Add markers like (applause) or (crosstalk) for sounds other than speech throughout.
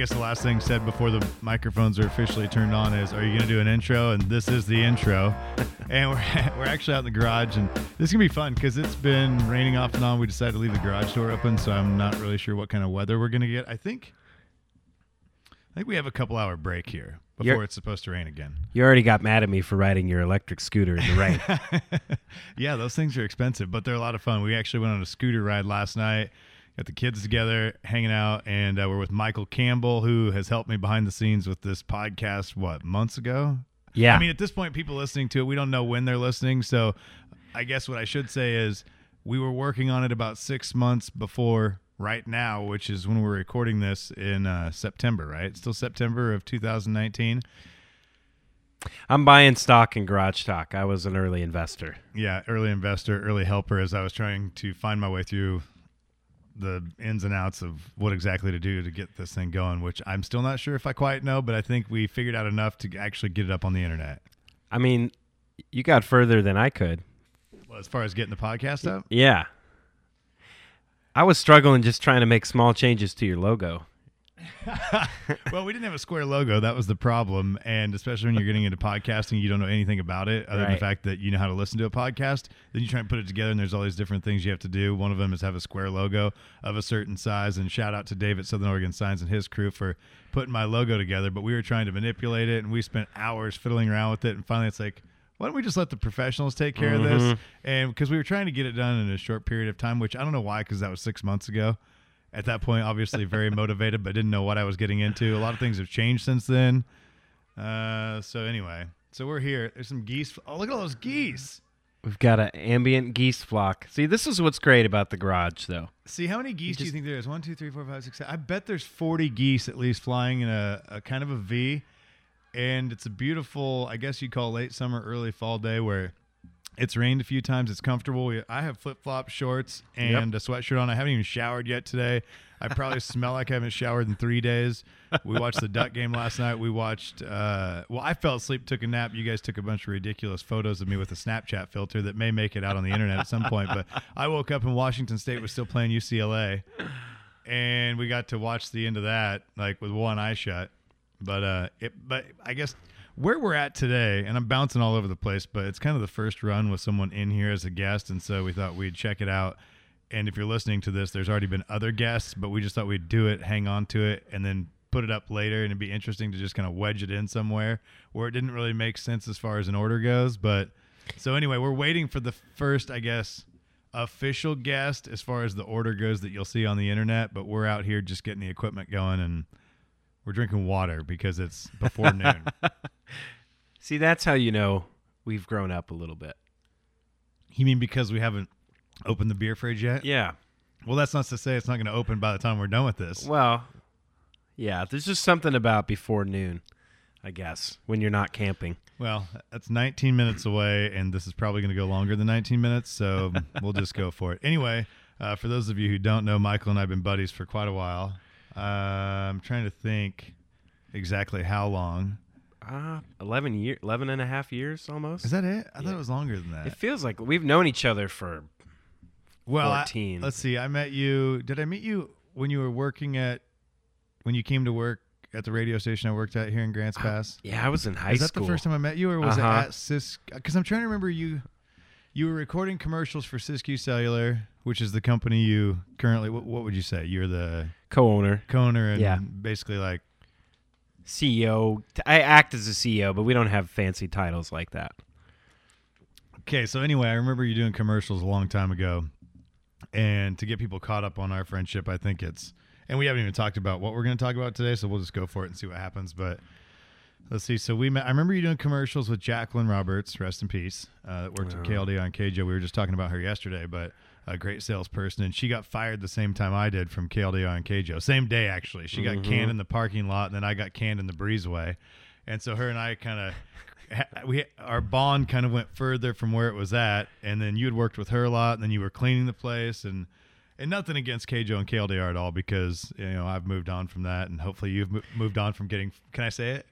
guess the last thing said before the microphones are officially turned on is, "Are you going to do an intro?" And this is the intro. (laughs) and we're (laughs) we're actually out in the garage, and this is gonna be fun because it's been raining off and on. We decided to leave the garage door open, so I'm not really sure what kind of weather we're gonna get. I think, I think we have a couple hour break here before You're- it's supposed to rain again. You already got mad at me for riding your electric scooter in the rain. (laughs) yeah, those things are expensive, but they're a lot of fun. We actually went on a scooter ride last night. Got the kids together, hanging out, and uh, we're with Michael Campbell, who has helped me behind the scenes with this podcast. What months ago? Yeah. I mean, at this point, people listening to it, we don't know when they're listening. So, I guess what I should say is we were working on it about six months before right now, which is when we're recording this in uh, September. Right? Still September of 2019. I'm buying stock in Garage Talk. I was an early investor. yeah, early investor, early helper as I was trying to find my way through the ins and outs of what exactly to do to get this thing going, which I'm still not sure if I quite know, but I think we figured out enough to actually get it up on the internet. I mean, you got further than I could. Well, as far as getting the podcast up, Yeah. I was struggling just trying to make small changes to your logo. (laughs) well, we didn't have a square logo. That was the problem. And especially when you're getting into podcasting, you don't know anything about it other than the fact that you know how to listen to a podcast. Then you try and put it together, and there's all these different things you have to do. One of them is have a square logo of a certain size. And shout out to David Southern Oregon Signs and his crew for putting my logo together. But we were trying to manipulate it, and we spent hours fiddling around with it. And finally, it's like, why don't we just let the professionals take care of this? Mm-hmm. And because we were trying to get it done in a short period of time, which I don't know why, because that was six months ago at that point obviously very (laughs) motivated but didn't know what i was getting into. A lot of things have changed since then. Uh, so anyway so we're here. There's some geese. Oh look at all those geese. We've got an ambient geese flock. See, this is what's great about the garage, though. see how many geese do you think there is? One two three four five six seven. I bet there's 40 geese at least flying in a, a kind of a v. And it's a beautiful i guess you'd call late summer early fall day where it's rained a few times. It's comfortable. We, I have flip flop shorts and a sweatshirt on. I haven't even showered yet today. I probably (laughs) smell like I haven't showered in three days. We watched the Duck game last night. We watched. Uh, well, I fell asleep, took a nap. You guys took a bunch of ridiculous photos of me with a Snapchat filter that may make it out on the internet at some point. But I woke up and Washington State was still playing UCLA, and we got to watch the end of that like with one eye shut. But uh, it. But I guess where we're at today, and I'm bouncing all over the place, but it's kind of the first run with someone in here as a guest, and so we thought we'd check it out. And if you're listening to this, there's already been other guests, but we just thought we'd do it, hang on to it, and then put it up later. And it'd be interesting to just kind of wedge it in somewhere where it didn't really make sense as far as an order goes. But so anyway, we're waiting for the first, I guess, official guest as far as the order goes that you'll see on the internet. But we're out here just getting the equipment going and we're drinking water because it's (laughs) before noon. See, that's how you know we've grown up a little bit. You mean because we haven't opened the beer fridge yet? Yeah. Well, that's not to say it's not going to open by the time we're done with this. Well, yeah, there's just something about before noon, I guess, when you're not camping. Well, that's 19 minutes away, and this is probably going to go longer than 19 minutes, so (laughs) we'll just go for it. Anyway, uh, for those of you who don't know, Michael and I have been buddies for quite a while. Uh, I'm trying to think exactly how long. Uh, 11 year 11 and a half years almost. Is that it? I thought Yeah. it was longer than that. it feels like we've known each other for well, I- 14. let's see. I met you. Did I meet you when you were working at, when you came to work at the radio station I worked at here in Grants Pass? Yeah, I was in high school. Is that school. the first time I met you, or was Uh-huh. it at Cis? Because I'm trying to remember you. You were recording commercials for Siskiyou Cellular, which is the company you currently. What, what would you say? You're the co-owner, co-owner and Yeah. basically like. CEO. I act as a CEO, but we don't have fancy titles like that. Okay, so anyway, I remember you doing commercials a long time ago, and to get people caught up on our friendship, I think it's. And we haven't even talked about what we're going to talk about today, so we'll just go for it and see what happens. But let's see. So we met. I remember you doing commercials with Jacqueline Roberts, rest in peace, uh, that worked at Yeah. KLD on KJO. We were just talking about her yesterday, but a great salesperson, and she got fired the same time I did from KLD on KJO. Same day actually. She got canned in the parking lot, and then I got canned in the breezeway. And so her and I kind of (laughs) we our bond kind of went further from where it was at, and then you had worked with her a lot, and then you were cleaning the place, and and nothing against KJO and KLDR at all, because you know I've moved on from that, and hopefully you've moved on from getting. Can I say it?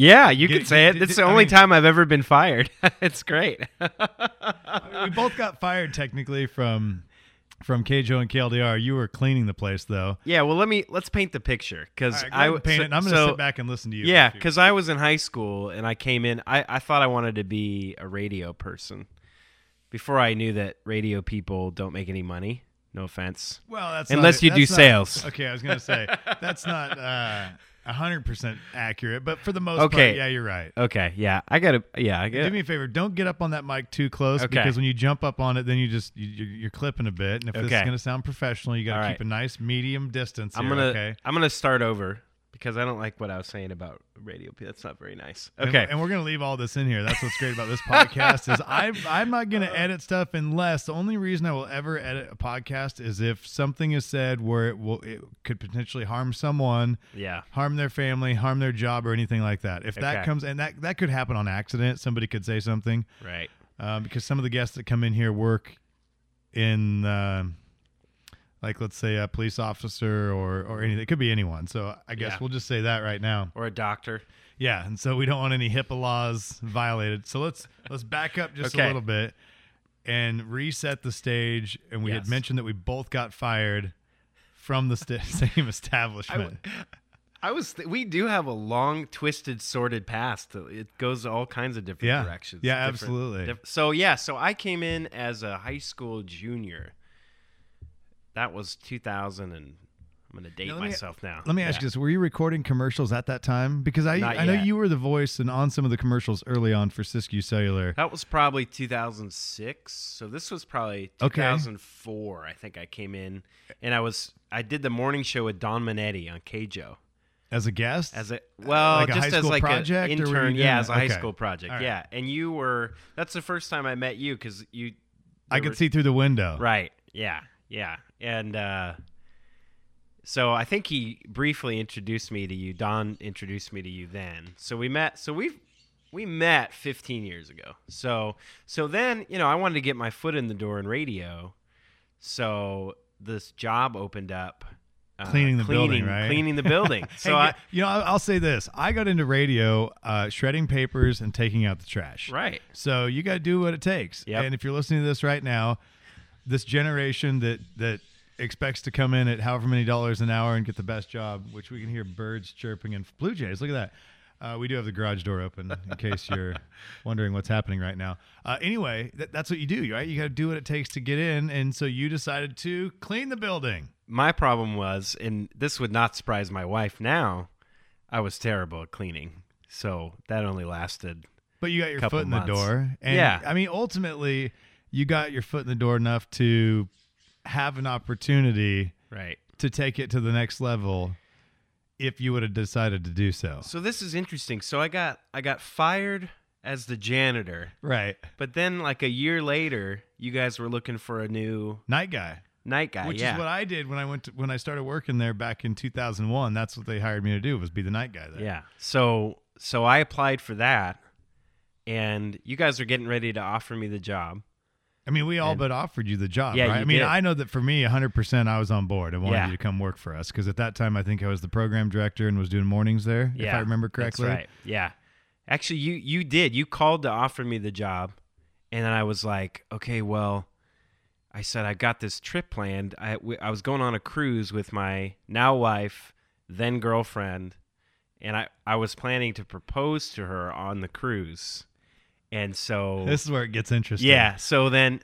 Yeah, you Get- can say it. did- It's did- the I only mean- time I've ever been fired. (laughs) it's great. (laughs) we both got fired technically from from KJO and KLDR. You were cleaning the place though. Yeah, well, let me let's paint the picture because All right, go I paint so, it. And I'm going to so- sit back and listen to you. Yeah, for a few- because I was in high school and I came in. I, I thought I wanted to be a radio person before I knew that radio people don't make any money. No offense. well, that's unless not- you do not- sales. okay, I was going to say (laughs) that's not uh, hundred percent accurate, but for the most Okay. part, yeah, you're right. Okay, yeah, I gotta. Yeah, I Do me a favor. Don't get up on that mic too close Okay. because when you jump up on it, then you just you, you're, you're clipping a bit. And if this is going to sound professional, you got to All keep right. a nice medium distance. I'm gonna. Okay. I'm gonna start over because I don't like what I was saying about radio. That's not very nice. And- Okay. And, we're gonna leave all this in here. That's what's great about this podcast is I I'm not gonna (laughs) edit stuff unless the only reason I will ever edit a podcast is if something is said where it will it could potentially harm someone, yeah. harm their family, harm their job, or anything like that. If that Okay. comes and that that could happen on accident. Somebody could say something Right. um, because some of the guests that come in here work in. Uh, like let's say a police officer or or anything. It could be anyone. So I guess Yeah. we'll just say that right now. Or a doctor. Yeah, and so we don't want any HIPAA laws violated. So let's let's back up just a little bit and reset the stage. And we had mentioned that we both got fired from the sta- (laughs) same establishment. I was. Th- we do have a long, twisted, sordid past. It goes all kinds of different Yeah. directions. Yeah, absolutely. diff- so yeah, so I came in as a high school junior. That was 2000, and I'm going to date Now, let me- myself now. Let me ask Yeah. you this: Were you recording commercials at that time? Because I Not I know you were the voice and on some of the commercials early on for Siskiyou Cellular. That was probably 2006. So this was probably Okay. 2004. I think I came in, and I was I did the morning show with Don Manetti on KJO. As a guest, As a well, like a just high as like project, an or were you intern, yeah, as a high school project, right. yeah. And you were that's the first time I met you because you. I could were- see through the window. Right. Yeah. Yeah. And uh, so I think he briefly introduced me to you. Don introduced me to you then. So we met. So we we met 15 years ago. So so then you know I wanted to get my foot in the door in radio. So this job opened up. uh, Cleaning the building, right? Cleaning the building. (laughs) so Hey, I, you know, I'll I'll say this: I got into radio, uh, shredding papers and taking out the trash. right. So you got to do what it takes. Yep. And if you're listening to this right now, this generation that that expects to come in at however many dollars an hour and get the best job, which we can hear birds chirping and blue jays. Look at that. Uh, we do have the garage door open in case (laughs) you're wondering what's happening right now. Uh, anyway, that, that's what you do, right? You got to do what it takes to get in, and so you decided to clean the building. My problem was, and this would not surprise my wife now, I was terrible at cleaning. So that only lasted But you got your foot in the door, and Yeah. I mean, ultimately, you got your foot in the door enough to have an opportunity right. to take it to the next level if you would have decided to do so. So this is interesting. So I got I got fired as the janitor, Right. but then like a year later, you guys were looking for a new Night guy. night guy. Which yeah. is what I did when I went to, when I started working there back in 2001. That's what they hired me to do was be the night guy there. yeah. So so I applied for that, and you guys are getting ready to offer me the job. I mean, we all And- but offered you the job, Yeah, right? I mean, did. I know that for me, 100% I was on board. I wanted Yeah. you to come work for us because at that time I think I was the program director and was doing mornings there, yeah, if I remember correctly. That's right. Yeah. Actually, you you did. You called to offer me the job, and then I was like, okay, well, I said I got this trip planned. I w- I was going on a cruise with my now wife, then girlfriend, and I I was planning to propose to her on the cruise, and so This is where it gets interesting. yeah. So then,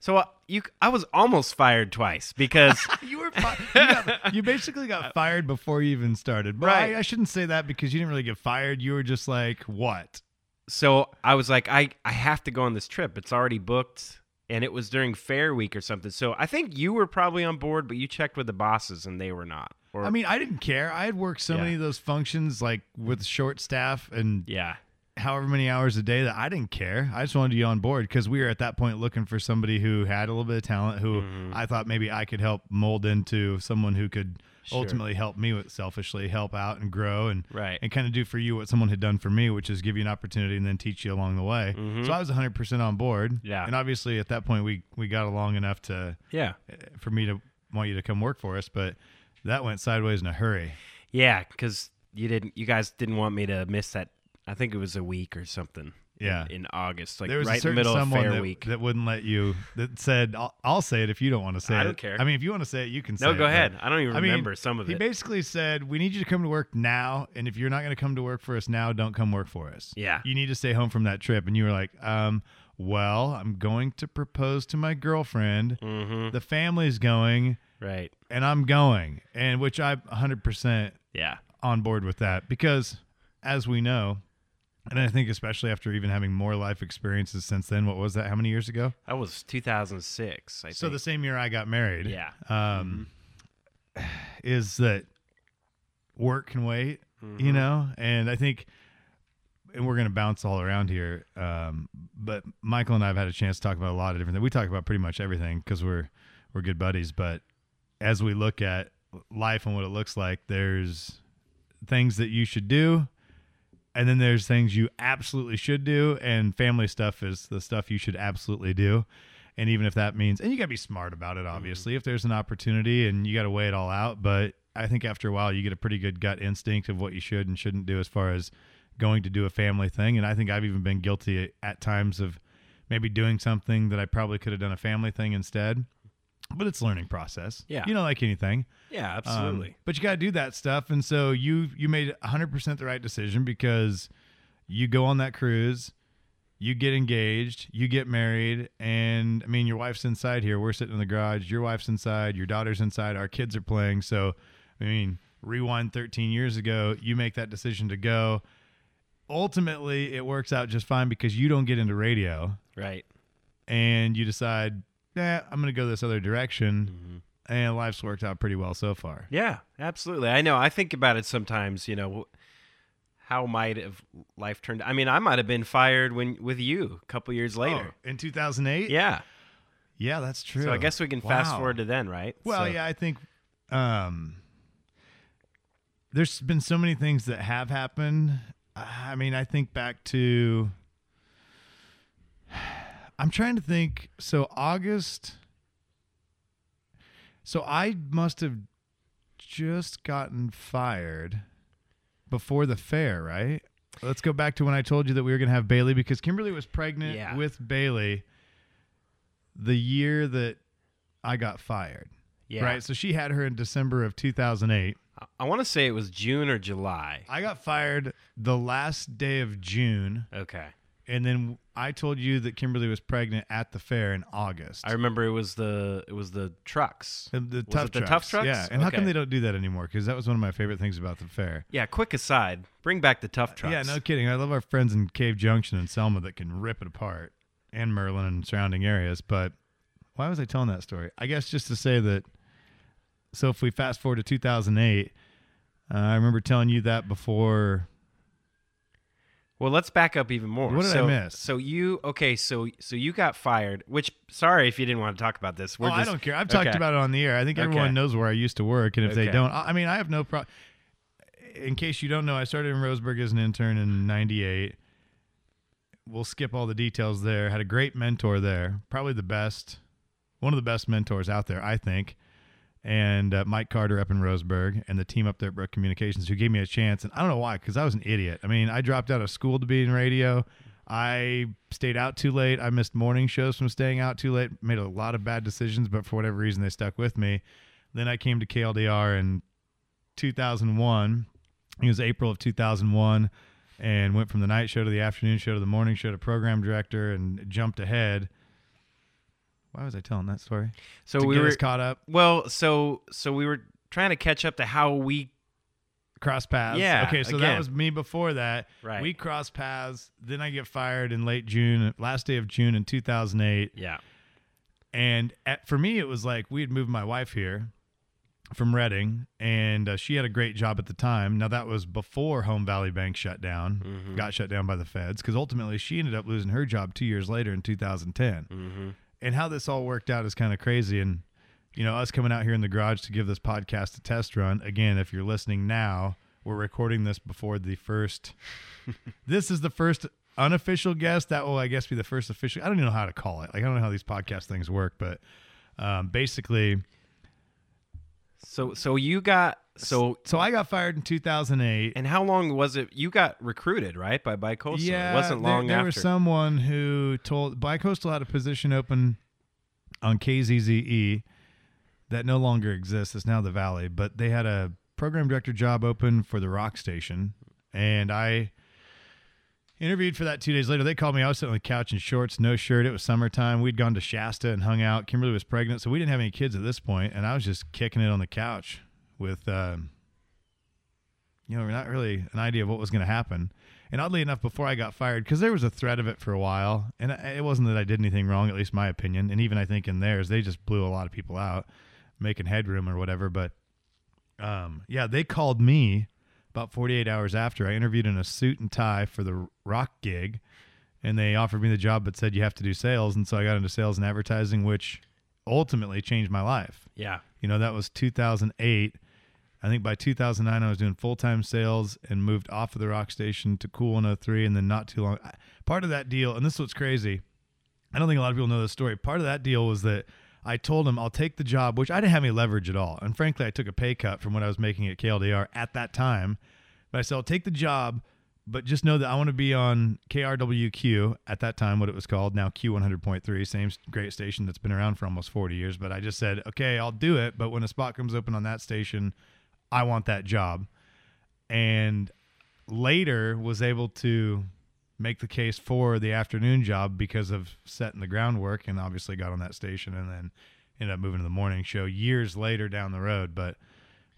so uh, you I was almost fired twice because. (laughs) you were fi- you, got, you basically got (laughs) fired before you even started. But Right. I, I shouldn't say that because you didn't really get fired. You were just like, what? so I was like, I, I have to go on this trip. It's already booked. And it was during fair week or something. So I think you were probably on board, but you checked with the bosses and they were not. Or I mean, I didn't care. I had worked so Yeah. many of those functions like with short staff and yeah. However many hours a day that I didn't care. I just wanted you on board because we were at that point looking for somebody who had a little bit of talent, who Mm-hmm. I thought maybe I could help mold into someone who could Sure. ultimately help me with selfishly help out and grow and Right. and kind of do for you what someone had done for me, which is give you an opportunity and then teach you along the way. So I was 100% on board. Mm-hmm. Yeah. And obviously at that point we we got along enough to Yeah. for me to want you to come work for us, but that went sideways in a hurry. Yeah. Cause you didn't, you guys didn't want me to miss that. I think it was a week or something. Yeah. in, in August, like there was right a in the certain middle of someone Fair that, Week. that wouldn't let you. That said, "I'll, I'll say it if you don't want to say it. I don't care. I mean, if you want to say it, you can. no, say go it, ahead. I don't even I mean, remember some of He it. He basically said, "We need you to come to work now, and if you're not going to come to work for us now, don't come work for us. Yeah. you need to stay home from that trip." And you were like, um, "Well, I'm going to propose to my girlfriend. mm-hmm. The family's going, Right. and I'm going." And which I'm 100 percent Yeah. on board with that because, as we know, and I think especially after even having more life experiences since then. What was that? How many years ago? That was 2006. I So think. the same year I got married. Yeah. Um, is that work can wait, Mm-hmm. you know? And I think, and we're going to bounce all around here. Um, but Michael and I have had a chance to talk about a lot of different things. We talk about pretty much everything because we're, we're good buddies. But as we look at life and what it looks like, there's things that you should do. And then there's things you absolutely should do, and family stuff is the stuff you should absolutely do. And even if that means, and you got to be smart about it, mm-hmm. obviously, if there's an opportunity and you got to weigh it all out. But I think after a while, you get a pretty good gut instinct of what you should and shouldn't do as far as going to do a family thing. And I think I've even been guilty at times of maybe doing something that I probably could have done a family thing instead. But it's a learning process. Yeah. You know, like anything. yeah, Um, absolutely. but you got to do that stuff, and so you you made 100% the right decision because you go on that cruise, you get engaged, you get married, and I mean your wife's inside here. We're sitting in the garage. Your wife's inside. Your daughter's inside. Our kids are playing. So, I mean, rewind 13 years ago, you make that decision to go. Ultimately, it works out just fine because you don't get into radio right. and you decide, nah, I'm going to go this other direction. Mm-hmm. And life's worked out pretty well so far. Yeah, absolutely. I know. I think about it sometimes. You know, how might have life turned? I mean, I might have been fired when with you a couple years later. Oh, in 2008? Yeah. Yeah, that's true. So I guess we can fast forward to then, right? Well, So- yeah, I think um, there's been so many things that have happened. I mean, I think back to. I'm trying to think. So August. So I must have just gotten fired before the fair, right? Let's go back to when I told you that we were going to have Bailey because Kimberly was pregnant Yeah. with Bailey the year that I got fired. Yeah. Right. So she had her in December of 2008. I- I want to say it was June or July. I got fired the last day of June. Okay. And then I told you that Kimberly was pregnant at the fair in August. I remember it was the it was the trucks. the, tough it the trucks. tough trucks? Yeah. And how come they don't do that anymore? Because that was one of my favorite things about the fair. Yeah. Quick aside, bring back the tough trucks. Yeah, no kidding. I love our friends in Cave Junction and Selma that can rip it apart, and Merlin and surrounding areas. But why was I telling that story? I guess just to say that. So if we fast forward to 2008, uh, I remember telling you that before. Well, let's back up even more. What did I so, miss? So you okay? So so you got fired. Which sorry if you didn't want to talk about this. We're oh, I don't care. I've talked about it on the air. I think everyone Okay. knows where I used to work, and if they don't, I I mean, I have no problem. In case you don't know, I started in Roseburg as an intern in '98. We'll skip all the details there. Had a great mentor there, probably the best, one of the best mentors out there, I think. And uh, Mike Carter up in Roseburg, and the team up there at Brooke Communications, who gave me a chance. And I don't know why, because I was an idiot. I mean, I dropped out of school to be in radio. I stayed out too late. I missed morning shows from staying out too late. Made a lot of bad decisions, but for whatever reason, they stuck with me. Then I came to KLDR in 2001. It was April of 2001, and went from the night show to the afternoon show to the morning show to program director, and jumped ahead. Why was I telling that story? so to we were caught up, well. So so we were trying to catch up to how we cross paths. Yeah, Okay, so that was me before that. Right. We cross paths. Then I get fired in late June, last day of June in 2008. yeah And at, for me, it was like we had moved my wife here from Redding, and uh, she had a great job at the time. Now that was before Home Valley Bank shut down, Mm-hmm. got shut down by the feds, because ultimately she ended up losing her job two years later in 2010. mm-hmm. And how this all worked out is kind of crazy. And you know, us coming out here in the garage to give this podcast a test run. Again, if you're listening now, we're recording this before the first. (laughs) this is the first unofficial guest. That will, I guess, be the first official. I don't even know how to call it. Like I don't know how these podcast things work, but um, basically, So so you got so So I got fired in 2008. and how long was it? You got recruited right by Bicoastal. yeah, it wasn't there- long there, after. was someone who told Bicoastal had a position open on KZZE that no longer exists. It's now the Valley, but they had a program director job open for the rock station, and I interviewed for that two days later. They called me. I was sitting on the couch in shorts, no shirt. It was summertime. We'd gone to Shasta and hung out. Kimberly was pregnant, so we didn't have any kids at this point, and I was just kicking it on the couch with, um, you know, not really an idea of what was going to happen. And oddly enough, before I got fired, because there was a threat of it for a while, and it wasn't that I did anything wrong, at least my opinion, and even I think in theirs, they just blew a lot of people out, making headroom or whatever. But um, yeah, they called me about 48 hours after. I interviewed in a suit and tie for the rock gig, and they offered me the job, but said you have to do sales, and so I got into sales and advertising, which ultimately changed my life. yeah. You know, that was 2008. I think by 2009, I was doing full time sales and moved off of the rock station to Cool 103. And then not too long, part of that deal, and this is what's crazy. I don't think a lot of people know this story. Part of that deal was that I told him I'll take the job, which I didn't have any leverage at all. And frankly, I took a pay cut from what I was making at KLDR at that time. But I said, I'll take the job, but just know that I want to be on KRWQ at that time, what it was called, now Q100.3, same great station that's been around for almost 40 years. But I just said, okay, I'll do it. But when a spot comes open on that station, I want that job. And later was able to make the case for the afternoon job because of setting the groundwork and obviously got on that station and then ended up moving to the morning show years later down the road. But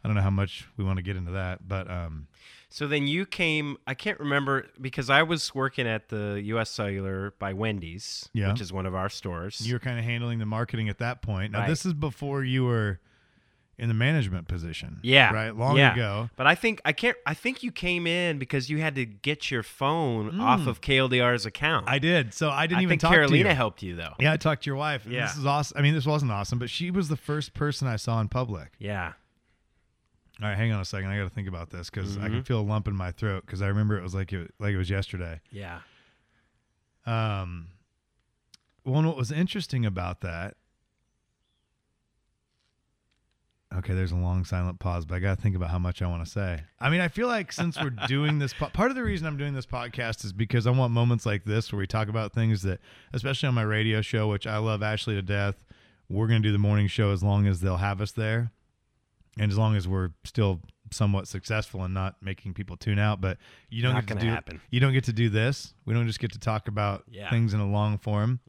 I don't know how much we want to get into that. But um, So then you came. I can't remember because I was working at the U.S. Cellular by Wendy's, Yeah. which is one of our stores. you were kind of handling the marketing at that point. Now, Right. this is before you were in the management position. yeah, Right. Long yeah. ago. But I think I can't. I think you came in because you had to get your phone off of KLDR's account. Mm. I did. So I didn't I even think talk Carolina to you. helped you though. Yeah, I talked to your wife. Yeah. This is awesome. I mean, this wasn't awesome, but she was the first person I saw in public. Yeah. All right, hang on a second. I got to think about this because I Mm-hmm. can feel a lump in my throat because I remember it was like it like it was yesterday. Yeah. Um, well, and what was interesting about that? Okay, there's a long silent pause, but I got to think about how much I want to say. I mean, I feel like since we're (laughs) doing this, po- part of the reason I'm doing this podcast is because I want moments like this where we talk about things that, especially on my radio show, which I love Ashley to death. We're going to do the morning show as long as they'll have us there, and as long as we're still somewhat successful and not making people tune out. But you don't Not get to do happen. you don't get to do this. We don't just get to talk about Yeah. things in a long form.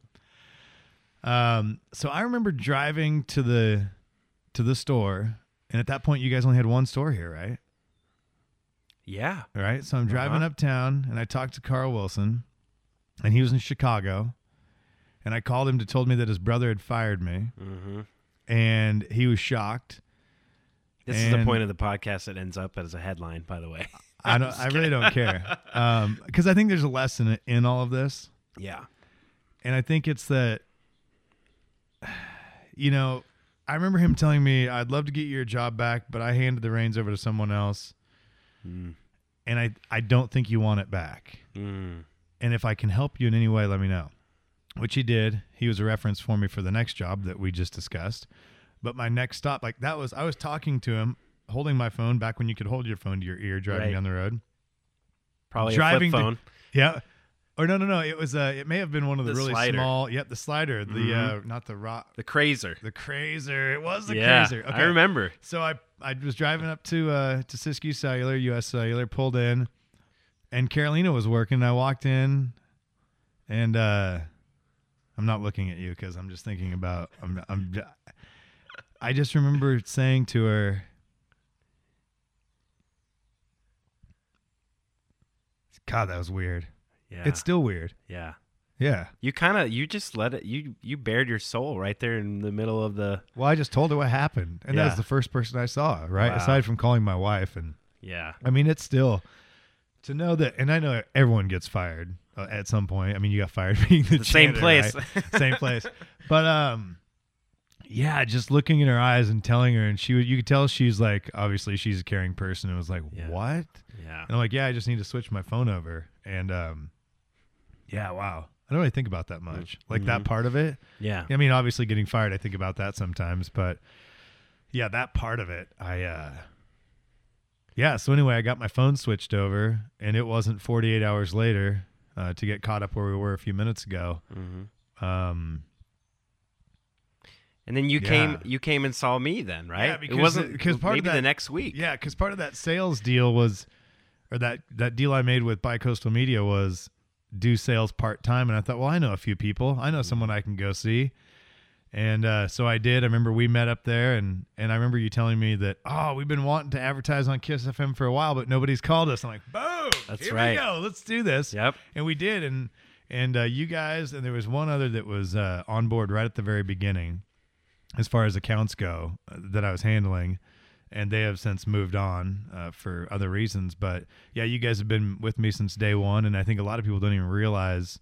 Um, so I remember driving to the to the store, and at that point, you guys only had one store here, right? Yeah. All right. So I'm driving Uh-huh. uptown, and I talked to Carl Wilson, and he was in Chicago, and I called him to told me that his brother had fired me, Mm-hmm. and he was shocked. This is the point of the podcast that ends up as a headline, by the way. (laughs) I don't. (laughs) I really don't care, (laughs) because I think there's a lesson in all of this. Yeah. and I think it's that (sighs) you know I remember him telling me I'd love to get your job back, but I handed the reins over to someone else, Mm. and I I don't think you want it back. Mm. And if I can help you in any way, let me know. Which he did. He was a reference for me for the next job that we just discussed. But my next stop, like that was I was talking to him, holding my phone back when you could hold your phone to your ear driving Right. down the road. Probably Driving a to- phone. Yeah. Or no, no, no. It was uh it may have been one of the, The really slider. small. Yep, the slider. The Mhm. uh not the rock the KRZR. The KRZR. It was the yeah. KRZR. Okay. I remember. So I I was driving up to uh to Siskiyou Cellular, US Cellular, pulled in, and Carolina was working. I walked in, and uh I'm not looking at you because I'm just thinking about I'm I'm I just remember saying to her. God, that was weird. Yeah. It's still weird. yeah. Yeah. You kind of you just let it you you bared your soul right there in the middle of the Well, I just told her what happened, and that was the first person I saw. Right, Wow. aside from calling my wife, and yeah. I mean, it's still to know that, and I know everyone gets fired uh, at some point. I mean, you got fired (laughs) being the, The same place. right? (laughs) same place. But um, yeah, just looking in her eyes and telling her, and she would, you could tell she's like, obviously she's a caring person, and was like, Yeah. what? yeah. And I'm like, yeah, I just need to switch my phone over, and um, yeah, wow. I don't really think about that much, like that Mhm. part of it. Yeah. I mean, obviously getting fired, I think about that sometimes, but yeah, that part of it, I uh yeah, so anyway, I got my phone switched over and it wasn't 48 hours later uh, to get caught up where we were a few minutes ago. Mm-hmm. Um And then you Yeah. came you came and saw me then, right? Yeah, because it wasn't because part of maybe the next week. Yeah, because part of that sales deal was, or that that deal I made with Bicoastal Media was do sales part time, and I thought, well, I know a few people, I know someone I can go see, and uh, so I did. I remember we met up there, and and I remember you telling me that, oh, we've been wanting to advertise on Kiss FM for a while, but nobody's called us. I'm like, boom, That's here right. we go, let's do this. Yep. And we did, and and uh, you guys, and there was one other that was uh, on board right at the very beginning, as far as accounts go, uh, that I was handling, and they have since moved on uh, for other reasons. But yeah, you guys have been with me since day one, and I think a lot of people don't even realize.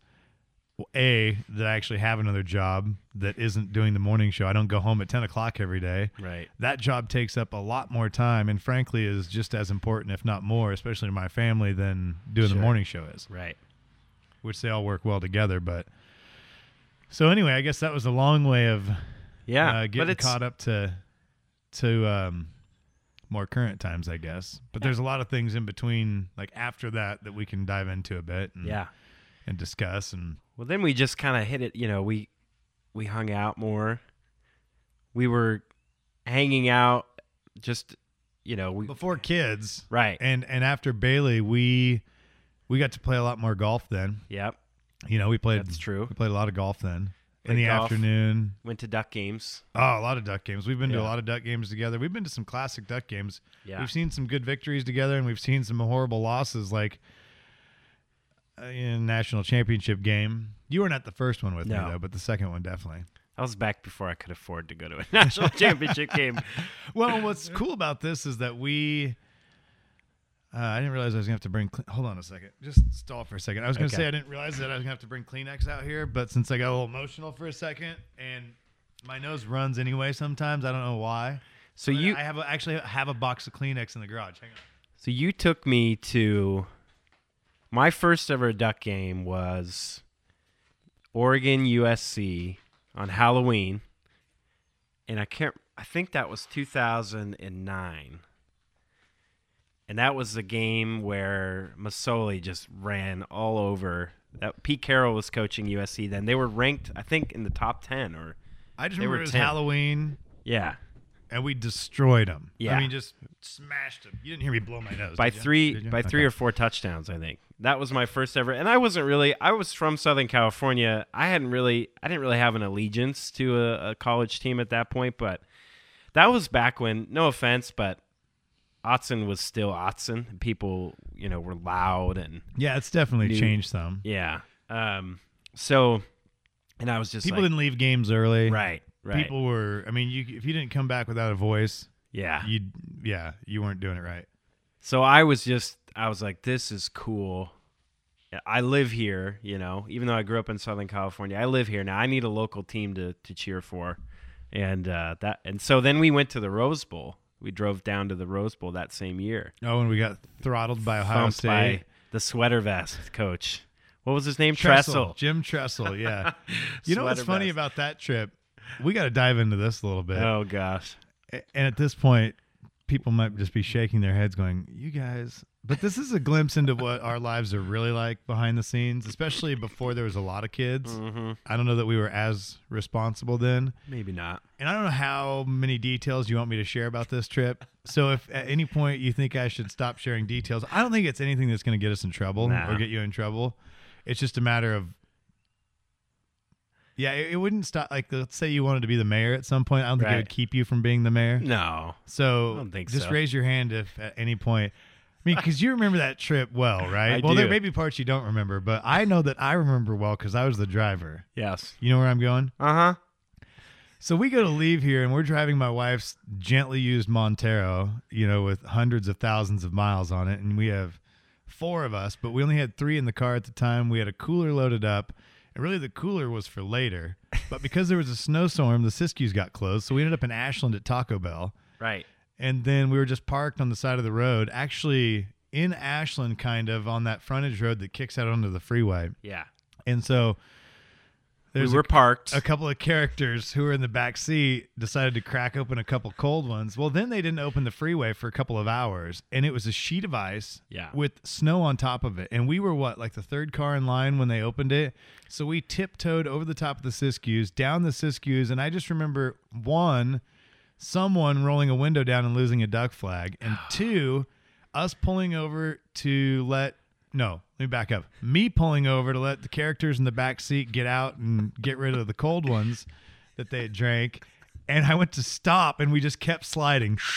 well, A that I actually have another job that isn't doing the morning show. I don't go home at ten o'clock every day. Right. That job takes up a lot more time, and frankly, is just as important, if not more, especially to my family, than doing Sure. the morning show is Right. which they all work well together. But so anyway, I guess that was a long way of Yeah. uh, but getting caught up to to um, more current times, I guess. But there's a lot of things in between, like after that, that we can dive into a bit and, yeah. and discuss. And Well, then we just kind of hit it. You know, we we hung out more. We were hanging out. Just you know, we before kids, right. and and after Bailey, we we got to play a lot more golf. Then Yep. you know we played That's true. we played a lot of golf then. In the golf. afternoon, Went to duck games. oh, a lot of duck games. We've been to a lot of duck games together. We've been to some classic duck games. Yeah. We've seen some good victories together, and we've seen some horrible losses, like uh, in national championship game. You weren't the first one with me though, but the second one definitely. I was back before I could afford to go to a (laughs) national championship (laughs) game. Well, what's cool about this is that we. Uh, I didn't realize I was gonna have to bring. Cle- Hold on a second. Just stall for a second. I was gonna Okay. say I didn't realize that I was gonna have to bring Kleenex out here, but since I got a little emotional for a second and my nose runs anyway sometimes, I don't know why. So But you I have a, actually have a box of Kleenex in the garage. Hang on. So you took me to my first ever duck game was Oregon USC on Halloween, and I can't. I think that was 2009, and that was the game where Masoli just ran all over. That Pete Carroll was coaching USC then. They were ranked, I think, in the top ten or I just remember it was 10. Halloween yeah, and we destroyed them. Yeah. I mean, just smashed them. You didn't hear me blow my nose. by three by three Okay. or four touchdowns i think that was my first ever and i wasn't really i was from southern california i hadn't really i didn't really have an allegiance to a, a college team at that point but that was back when no offense but Autzen was still Autzen. People, you know, were loud and Yeah, it's definitely New- changed some. yeah. Um, so, and I was just People like, didn't leave games early. right, right, People were. I mean, you if you didn't come back without a voice, yeah. you yeah, you weren't doing it right. So I was just, I was like, this is cool. I live here, you know, even though I grew up in Southern California, I live here now. I need a local team to, to cheer for. And uh, that, and so then we went to the Rose Bowl. We drove down to the Rose Bowl that same year. Oh, and we got throttled by Ohio Thumped State. by the sweater vest coach. What was his name? Tressel, Tressel. Jim Tressel. Yeah. (laughs) you know what's funny vest. about that trip? We got to dive into this a little bit. Oh gosh. And at this point, people might just be shaking their heads, going, "You guys." But this is a glimpse into what our lives are really like behind the scenes, especially before there was a lot of kids. hmm I don't know that we were as responsible then. Maybe not. And I don't know how many details you want me to share about this trip. So if at any point you think I should stop sharing details, I don't think it's anything that's going to get us in trouble Nah. or get you in trouble. It's just a matter of yeah, it, it wouldn't stop. Like, let's say you wanted to be the mayor at some point. I don't think it would keep you from being the mayor. No. So I don't think just so. raise your hand if at any point. I mean, because you remember that trip well, (laughs) right? I well, there may be parts you don't remember, but I know that I remember well because I was the driver. Yes. You know where I'm going? Uh huh. So we go to leave here, and we're driving my wife's gently used Montero, you know, with hundreds of thousands of miles on it, and we have four of us, but we only had three in the car at the time. We had a cooler loaded up, and really the cooler was for later. But because there was a snowstorm, the Siskiyous got closed, so we ended up in Ashland at Taco Bell, Right. and then we were just parked on the side of the road, actually in Ashland, kind of on that frontage road that kicks out onto the freeway. Yeah. And so There's we were a, parked. a couple of characters who were in the back seat decided to crack open a couple cold ones. Well, then they didn't open the freeway for a couple of hours, and it was a sheet of ice Yeah. with snow on top of it. And we were what, like the third car in line when they opened it. So we tiptoed over the top of the Siskiyous, down the Siskiyous, and I just remember one, someone rolling a window down and losing a duck flag, and (sighs) two, us pulling over to let no, let me back up. Me pulling over to let the characters in the back seat get out and get rid of the cold ones that they had drank. And I went to stop and we just kept sliding. (laughs)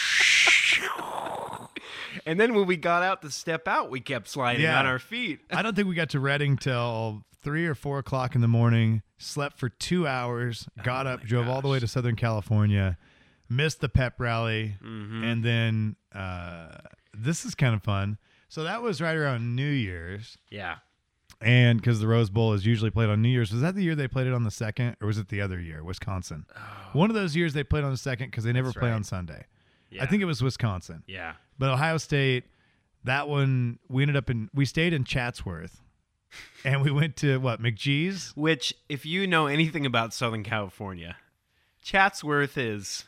and then when we got out to step out, we kept sliding Yeah. on our feet. I don't think we got to Redding till three or four o'clock in the morning. Slept for two hours, got up, drove all the way to Southern California, missed the pep rally, and then uh, this is kind of fun. So that was right around New Year's. Yeah. And because the Rose Bowl is usually played on New Year's, was that the year they played it on the second, or was it the other year, Wisconsin? Oh. One of those years they played on the second because they never Oh. That's play right. on Sunday. Yeah. I think it was Wisconsin, Yeah. but Ohio State. That one we ended up in. We stayed in Chatsworth, (laughs) and we went to what McGee's. Which, if you know anything about Southern California, Chatsworth is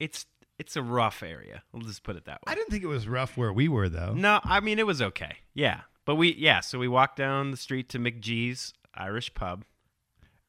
it's it's a rough area. We'll just put it that way. I didn't think it was rough where we were though. No, I mean it was okay. Yeah. But we yeah, so we walked down the street to McGee's Irish pub.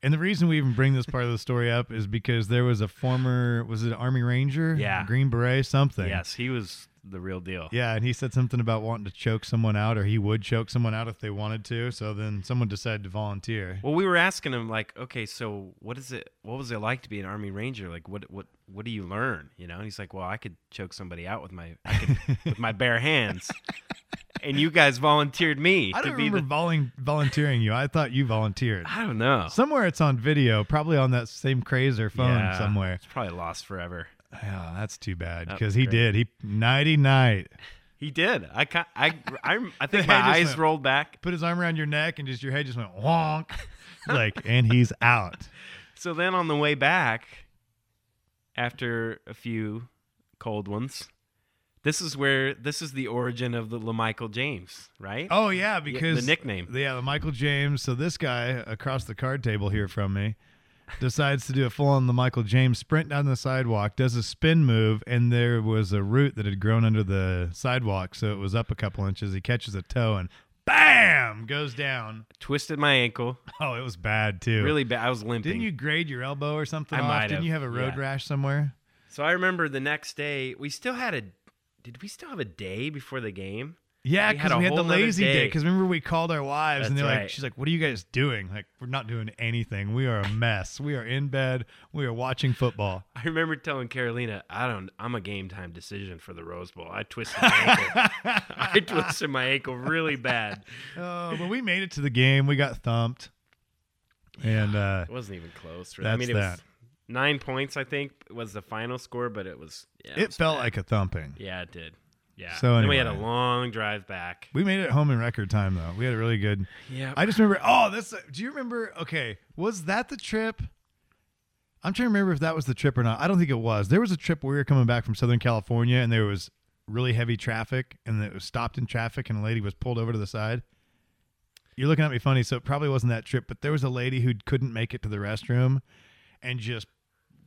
And the reason we even bring this part of the story up is because there was a former, was it an Army Ranger? Yeah. Green Beret, something. Yes, he was the real deal. Yeah, and he said something about wanting to choke someone out, or he would choke someone out if they wanted to. So then someone decided to volunteer. Well, we were asking him like, okay, so what is it? What was it like to be an Army Ranger? Like, what what what do you learn? You know? And he's like, well, I could choke somebody out with my I could, (laughs) with my bare hands. And you guys volunteered me I don't be remember the. volun- volunteering you. I thought you volunteered. I don't know. Somewhere it's on video, probably on that same KRZR phone Yeah, somewhere. It's probably lost forever. Yeah, that's too bad because he great. did. He nighty night He did. I I I, I (laughs) think my eyes went- rolled back. put his arm around your neck and just your head just went wonk, like, and he's out. (laughs) So then on the way back, after a few cold ones, this is where this is the origin of the LaMichael James, right? Oh yeah, because the nickname. Yeah, the Michael James. So this guy across the card table here from me decides to do a full on the Michael James sprint down the sidewalk, does a spin move, and there was a root that had grown under the sidewalk, so it was up a couple inches. He catches a toe and bam goes down. Twisted my ankle Oh, it was bad too. really bad. I was limping. Didn't you grade your elbow or something I off? might Didn't have, you have a road yeah. rash somewhere? So I remember the next day we still had a. Did we still have a day before the game? Yeah, because a we had the lazy day. Because remember we called our wives and they're like, she's like, "What are you guys doing? Like, we're not doing anything. We are a mess. We are in bed. We are watching football." (laughs) I remember telling Carolina, "I don't. I'm a game time decision for the Rose Bowl. I twisted my (laughs) ankle. I twisted my ankle really bad. (laughs) Oh, but we made it to the game. We got thumped, and uh, It wasn't even close. Really. I That's mean, it that. was nine points. I think was the final score, but it was. Yeah, it was felt bad. like a thumping. Yeah, it did. Yeah. So then we had a long drive back. We made it home in record time though. We had a really good. Yeah. I just remember. Oh, this. Do you remember? Okay, was that the trip? I'm trying to remember if that was the trip or not. I don't think it was. There was a trip where we were coming back from Southern California and there was really heavy traffic and it was stopped in traffic and a lady was pulled over to the side. You're looking at me funny, so it probably wasn't that trip, but there was a lady who couldn't make it to the restroom and just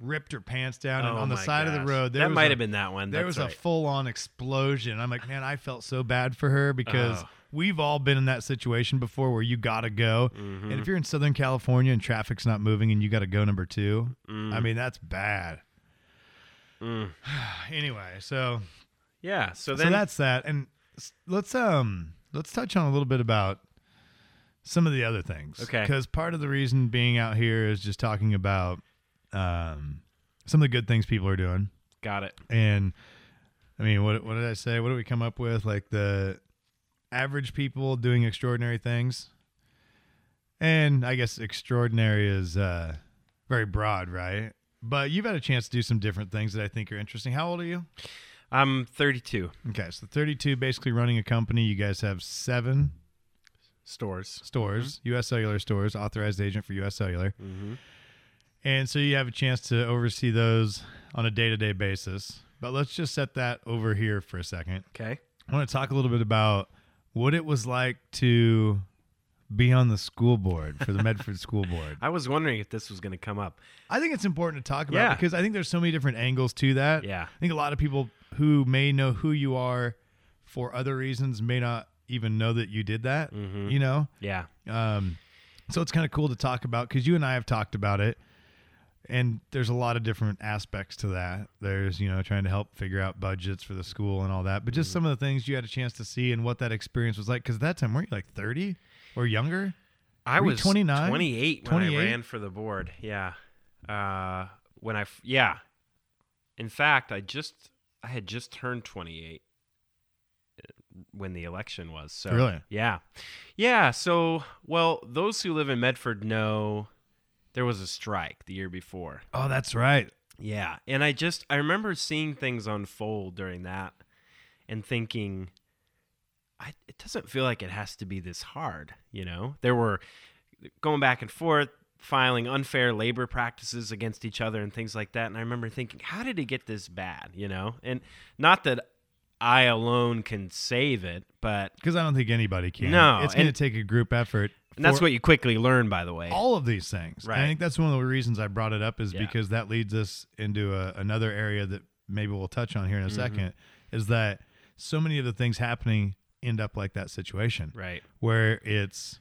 ripped her pants down and Oh on the my side of the road. There that was might a- have been that one. there That's was right. a full on explosion. I'm like, man, I felt so bad for her because Oh. we've all been in that situation before where you gotta go. Mm-hmm. And if you're in Southern California and traffic's not moving and you gotta go number 2 Mm. I mean, that's bad. Mm. (sighs) anyway, so Yeah. So then so, that's that. And s- let's um let's touch on a little bit about some of the other things. Okay. Because part of the reason being out here is just talking about um some of the good things people are doing. got it. And I mean, what what did I say? What did we come up with? Like the average people doing extraordinary things. And I guess extraordinary is uh, very broad, right? But you've had a chance to do some different things that I think are interesting. How old are you? I'm 32 Okay, so 32, basically running a company. You guys have seven stores. stores, U.S. Cellular stores, authorized agent for U.S. Cellular. Mm-hmm. And so you have a chance to oversee those on a day to day basis. But let's just set that over here for a second. Okay. I want to talk a little bit about what it was like to be on the school board for the Medford School (laughs) Board? I was wondering if this was going to come up. I think it's important to talk about Yeah. because I think there's so many different angles to that. Yeah. I think a lot of people who may know who you are for other reasons may not even know that you did that. Mhm. You know, Yeah. um, so it's kind of cool to talk about because you and I have talked about it, and there's a lot of different aspects to that. There's you know trying to help figure out budgets for the school and all that, but Mm-hmm. just some of the things you had a chance to see and what that experience was like. Because at that time, weren't you like 30 or younger? I Were was 29? 28 when 28? I ran for the board. Yeah. Uh, when I, yeah. In fact, I just I had just turned 28 uh, when the election was. So Really? Yeah. Yeah, so well, those who live in Medford know there was a strike the year before. Oh, that's right. Yeah, and I just I remember seeing things unfold during that and thinking I, it doesn't feel like it has to be this hard, you know? There were going back and forth filing unfair labor practices against each other and things like that and I remember thinking how did it get this bad, you know? And not that I alone can save it, but Because I don't think anybody can. No, it's going to take a group effort. And that's what you quickly learn by the way. all of these things. And I think that's one of the reasons I brought it up is Yeah. because that leads us into a, another area that maybe we'll touch on here in a Mm-hmm. second. Is that so many of the things happening end up like that situation right. where it's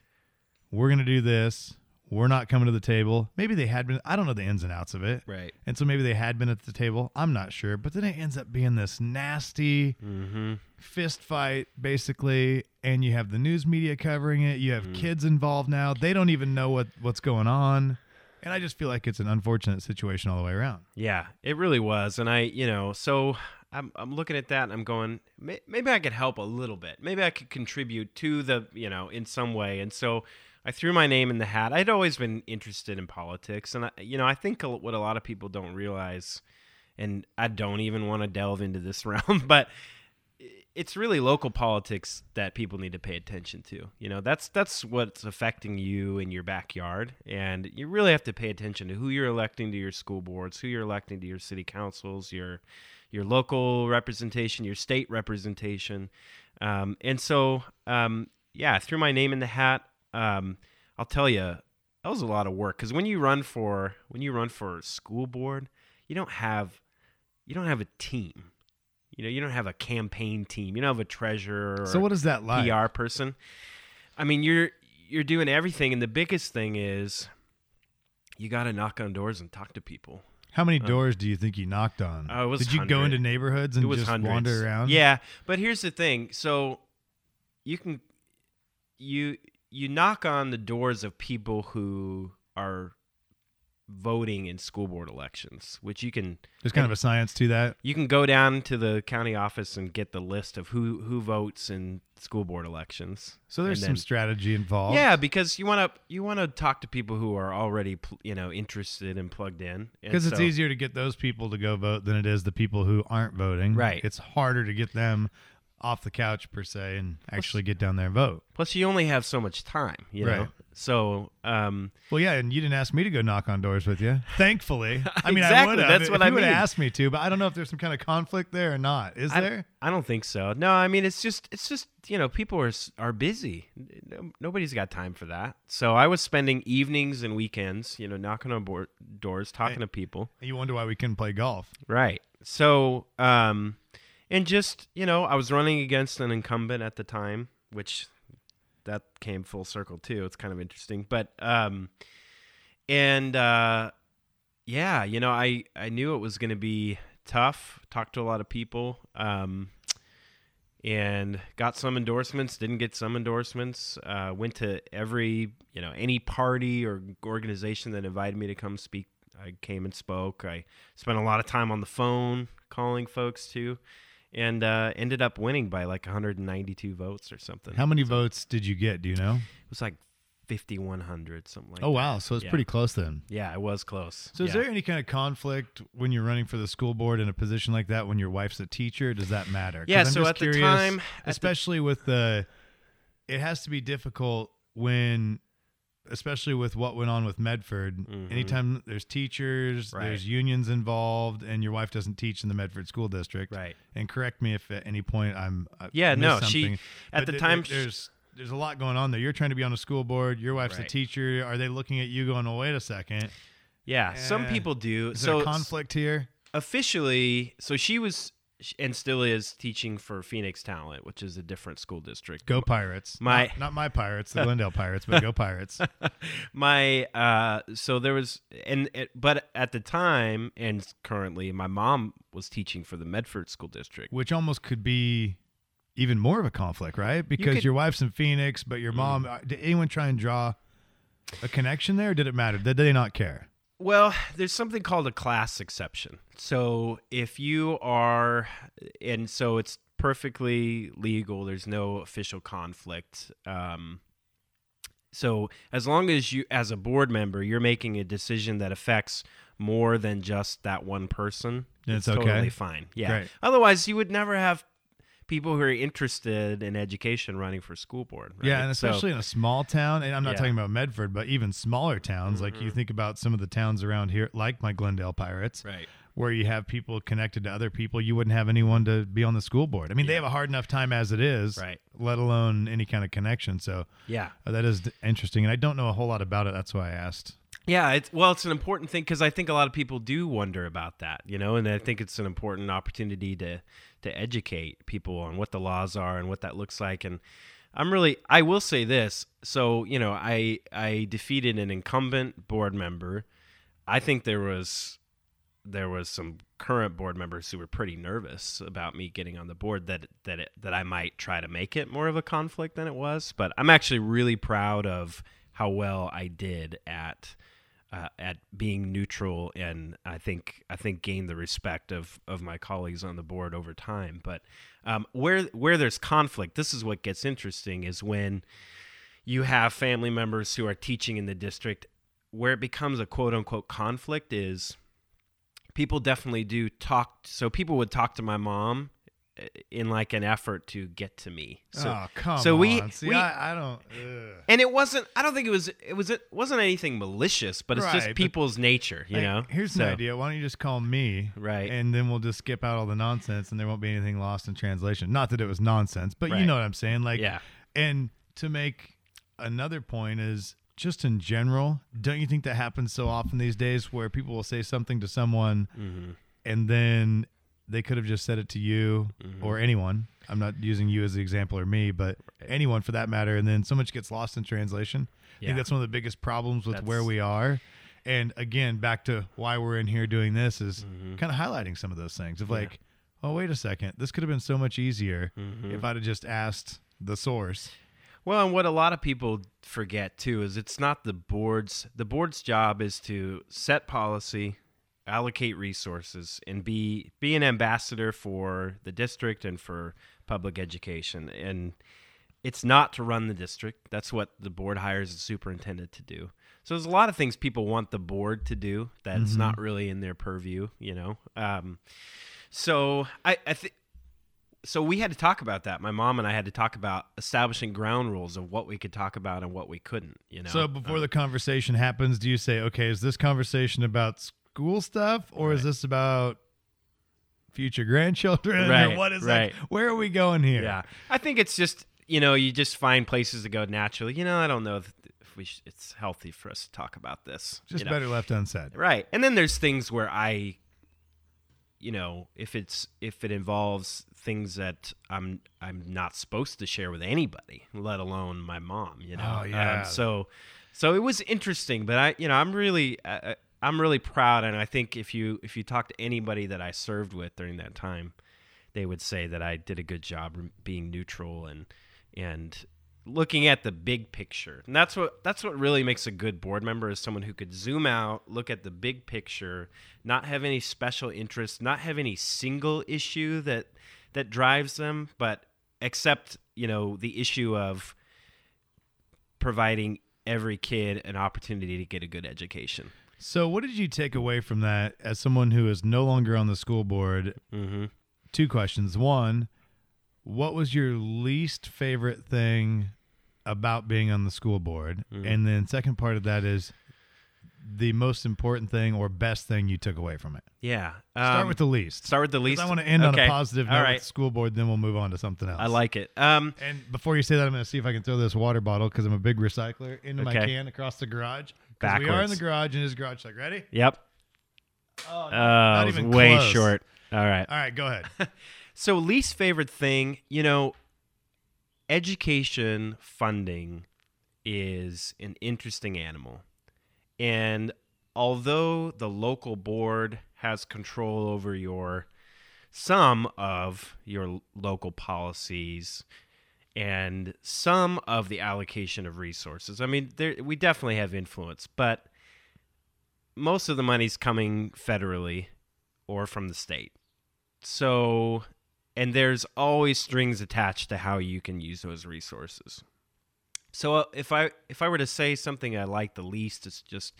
we're going to do this, we're not coming to the table. Maybe they had been. I don't know the ins and outs of it. Right. And so maybe they had been at the table. I'm not sure. But then it ends up being this nasty Mhm. fist fight, basically. And you have the news media covering it. You have Mm-hmm. kids involved now. They don't even know what, what's going on. And I just feel like it's an unfortunate situation all the way around. Yeah, it really was. And I, you know, so I'm, I'm looking at that and I'm going, "May- maybe I could help a little bit. Maybe I could contribute to the, you know, in some way. And so I threw my name in the hat. I'd always been interested in politics. And, I, you know, I think what a lot of people don't realize, and I don't even want to delve into this (laughs) realm, but it's really local politics that people need to pay attention to. You know, that's that's what's affecting you in your backyard, and you really have to pay attention to who you're electing to your school boards, who you're electing to your city councils, your your local representation, your state representation, um, and so um, yeah, I threw my name in the hat. Um, I'll tell you, that was a lot of work because when you run for when you run for school board, you don't have you don't have a team. You know, you don't have a campaign team. You don't have a treasurer or So what is that like? PR person. I mean, you're you're doing everything, and the biggest thing is you got to knock on doors and talk to people. How many doors do you think you knocked on? Uh, Did you go into neighborhoods and just hundreds. wander around? Yeah, but here's the thing. So you can you you knock on the doors of people who are voting in school board elections, which you can There's kind of a science to that. you can go down to the county office and get the list of who who votes in school board elections. So there's And some strategy involved. Yeah, because you want to you want to talk to people who are already you know interested and plugged in. Because it's so- easier to get those people to go vote than it is the people who aren't voting. Right. It's harder to get them off the couch per se and actually get down there and vote. Plus, you only have so much time, you know. Right. So, um, Well, yeah, and you didn't ask me to go knock on doors with you. Thankfully, (laughs) I mean, I Exactly, would have. that's if what you I would have asked me to, but I don't know if there's some kind of conflict there or not. Is I, there? I don't think so. No, I mean it's just it's just you know people are are busy. No, nobody's got time for that. So I was spending evenings and weekends, you know, knocking on board, doors, talking to people. You wonder why we couldn't play golf. Right. So, um, and just you know, I was running against an incumbent at the time, which that came full circle too. It's kind of interesting, but um, and uh, yeah, you know, I I knew it was going to be tough. Talked to a lot of people, um, and got some endorsements. Didn't get some endorsements. Uh, went to every you know any party or organization that invited me to come speak. I came and spoke. I spent a lot of time on the phone calling folks too, and uh, ended up winning by like 192 votes or something. How many votes did you get? Do you know? It was like 5100 something like Oh that. wow, so it's Yeah. pretty close then. Yeah, it was close. So is Yeah. there any kind of conflict when you're running for the school board in a position like that when your wife's a teacher? Does that matter Yeah, so at the time- at the- especially with the, it has to be difficult when, especially with what went on with Medford. Mhm. Anytime there's teachers, Right. there's unions involved, and your wife doesn't teach in the Medford school district. Right. And correct me if at any point I'm I Yeah, no, she- at but the th- time th- there's there's a lot going on there. You're trying to be on a school board. Your wife's a teacher. Are they looking at you going, "Oh, wait a second, Yeah, some Eh, people do. is so there a conflict here?" officially, so she was and still is teaching for Phoenix Talent, which is a different school district. Go Pirates. My- not, not my Pirates, the Glendale Pirates, but go Pirates. (laughs) my uh so there was and it, but at the time and currently my mom was teaching for the Medford school district. Which almost could be even more of a conflict, right? Because could- Mm. your wife's in Phoenix, but your mom. uh, Did anyone try and draw a connection there? Or did it matter? Did they not care? Well, there's something called a class exception. So if you are, and so it's perfectly legal. There's no official conflict. Um, so as long as you, as a board member, you're making a decision that affects more than just that one person, it's it's okay? totally fine. Yeah. Great. Otherwise, you would never have people who are interested in education running for school board. Right? Yeah, and So- especially in a small town, and I'm not Yeah. talking about Medford, but even smaller towns, like you Mhm. think about some of the towns around here, like my Glendale Pirates, right. where you have people connected to other people, you wouldn't have anyone to be on the school board. I mean, they have a hard enough time as it is, Right. let alone any kind of connection. So Yeah. uh, that is interesting, and I don't know a whole lot about it. That's why I asked. Yeah, it's well, it's an important thing because I think a lot of people do wonder about that, you know, and I think it's an important opportunity to to educate people on what the laws are and what that looks like. And I'm really, I will say this. So, you know, I I defeated an incumbent board member. I think there was there was some current board members who were pretty nervous about me getting on the board that that it, that I might try to make it more of a conflict than it was. But I'm actually really proud of how well I did at uh, at being neutral, and I think I think gained the respect of of my colleagues on the board over time. But um, where where there's conflict, this is what gets interesting: is when you have family members who are teaching in the district. Where it becomes a quote unquote conflict is people definitely do talk. So people would talk to my mom in like an effort to get to me. So oh come so on! we- See, we- I, I don't. Ugh. and it wasn't. I don't think it was. It was. It wasn't anything malicious, but it's Right, just people's nature, you Like, know. here's So, an idea. Why don't you just call me? Right. And then we'll just skip out all the nonsense, and there won't be anything lost in translation. Not that it was nonsense, but you know what I'm saying. Like, yeah. And to make another point is just in general, don't you think that happens so often these days where people will say something to someone Mm-hmm. and then they could have just said it to you Mhm. or anyone. I'm not using you as the example or me, but Right. anyone for that matter. And then so much gets lost in translation. I think that's one of the biggest problems with where we are. And again, back to why we're in here doing this is Mhm. kind of highlighting some of those things of Yeah. like, oh, wait a second. This could have been so much easier Mhm. if I'd have just asked the source. Well, and what a lot of people forget too is it's not the board's the board's job is to set policy, allocate resources, and be be an ambassador for the district and for public education. And it's not to run the district. That's what the board hires a superintendent to do. So there's a lot of things people want the board to do that's Mhm. not really in their purview, you know. Um, so I, I think so we had to talk about that. My mom and I had to talk about establishing ground rules of what we could talk about and what we couldn't. You know. So before Um, the conversation happens, do you say, okay, is this conversation about school stuff or is this about future grandchildren? Or Right, what is right. that? Where are we going here? yeah, I think it's just you know you just find places to go naturally. You know, I don't know if, if we sh- it's healthy for us to talk about this. Just you know? better left unsaid. Right. And then there's things where I you know, if it's if it involves things that I'm I'm not supposed to share with anybody, let alone my mom, you know. Oh, yeah. Um, so so it was interesting, but I you know, I'm really uh, I'm really proud and I think if you if you talk to anybody that I served with during that time, they would say that I did a good job being neutral and and looking at the big picture. And that's what that's what really makes a good board member is someone who could zoom out, look at the big picture, not have any special interest, not have any single issue that that drives them, but accept, you know, the issue of providing every kid an opportunity to get a good education. So, what did you take away from that as someone who is no longer on the school board? Mhm. Two questions. One, what was your least favorite thing about being on the school board? Mhm. And then, second part of that is, the most important thing or best thing you took away from it? Yeah. Start um, with the least. start with the least. I want to end on a positive note right. with the school board, then we'll move on to something else. I like it. Um, And before you say that, I'm going to see if I can throw this water bottle because I'm a big recycler into my can across the garage. Because we are in the garage and his garage. Like, ready? yep. Oh, Oh, it was way short. All right. All right, go ahead. (laughs) So, least favorite thing, you know, education funding is an interesting animal. And although the local board has control over your some of your local policies and some of the allocation of resources. I mean, there, we definitely have influence, but most of the money's coming federally or from the state. So, and there's always strings attached to how you can use those resources. So uh, if I if I were to say something I like the least, it's just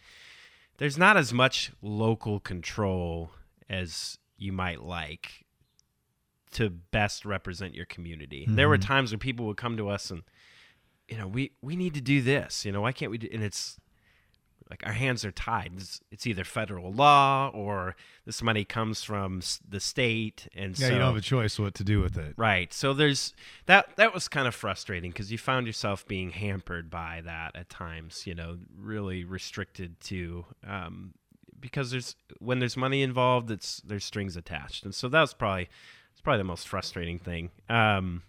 there's not as much local control as you might like to best represent your community. There were Mhm. times when people would come to us and you know, we we need to do this, you know, why can't we do and it's like our hands are tied. It's, it's either federal law or this money comes from the state and Yeah, so you don't have a choice what to do with it. Right. So there's that that was kind of frustrating because you found yourself being hampered by that at times, you know, really restricted to um, because there's when there's money involved, it's there's strings attached. And so that was probably probably the most frustrating thing. Um,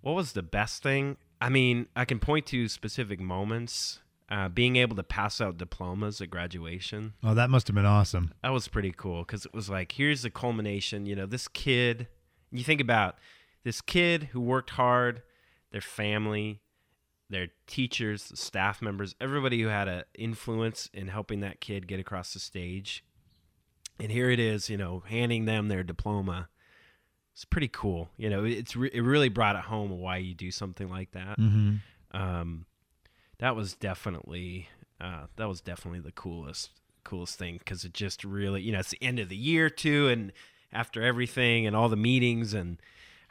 what was the best thing? I mean, I can point to specific moments. Uh, being able to pass out diplomas at graduation Oh, that must have been awesome. that was pretty cool because it was like here's the culmination you know this kid you think about this kid who worked hard their family their teachers the staff members everybody who had an influence in helping that kid get across the stage and here it is you know handing them their diploma it's pretty cool you know it's re- it really brought it home why you do something like that Mm-hmm. um, that was definitely uh, that was definitely the coolest coolest thing because it just really you know it's the end of the year too and after everything and all the meetings and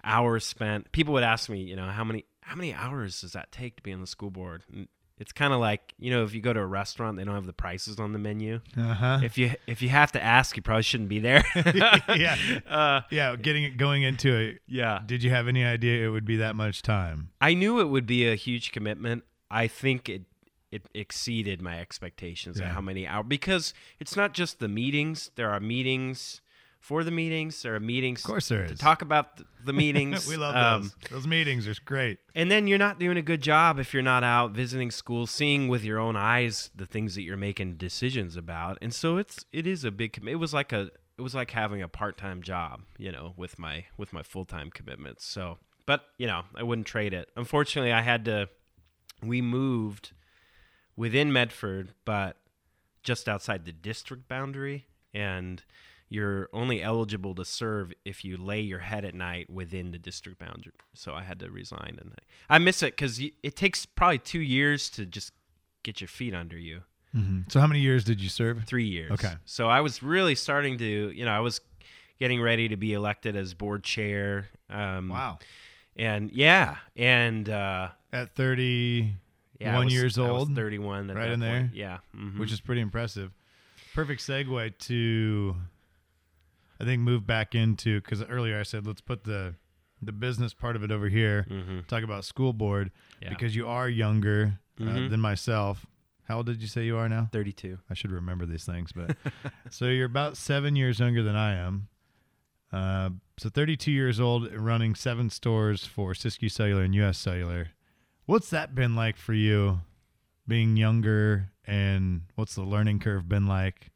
hours spent people would ask me you know how many how many hours does that take to be on the school board and it's kind of like you know if you go to a restaurant they don't have the prices on the menu Uh-huh. if you if you have to ask you probably shouldn't be there (laughs) Yeah. (laughs) uh, yeah, getting it going into it. yeah Did you have any idea it would be that much time? I knew it would be a huge commitment. I think it it exceeded my expectations Yeah. at how many hours because it's not just the meetings. There are meetings for the meetings. There are meetings Of course there to is. talk about the (laughs) meetings. we love Um, those. Those meetings are great. and then you're not doing a good job if you're not out visiting schools, seeing with your own eyes the things that you're making decisions about. And so it's it is a big. It was like a it was like having a part time job, you know, with my with my full time commitments. So, but you know, I wouldn't trade it. Unfortunately, I had to. We moved within Medford, but just outside the district boundary, and you're only eligible to serve if you lay your head at night within the district boundary. So I had to resign, and I, I miss it because it takes probably two years to just get your feet under you. hmm So how many years did you serve? Three years. Okay. So I was really starting to, you know, I was getting ready to be elected as board chair. Um, Wow. And yeah, and uh, At 30, yeah, One was- years I was old, 31 at right that in there? point. Yeah. mhm. which is pretty impressive. Perfect segue to, I think, move back into because earlier I said let's put the the business part of it over here. Mhm. Talk about school board Yeah. because you are younger uh, Mhm. than myself. How old did you say you are now? 32. I should remember these things, but (laughs) so you're about seven years younger than I am. Uh, so 32 years old, running seven stores for Siskiyou Cellular and U.S. Cellular. What's that been like for you, being younger, and what's the learning curve been like?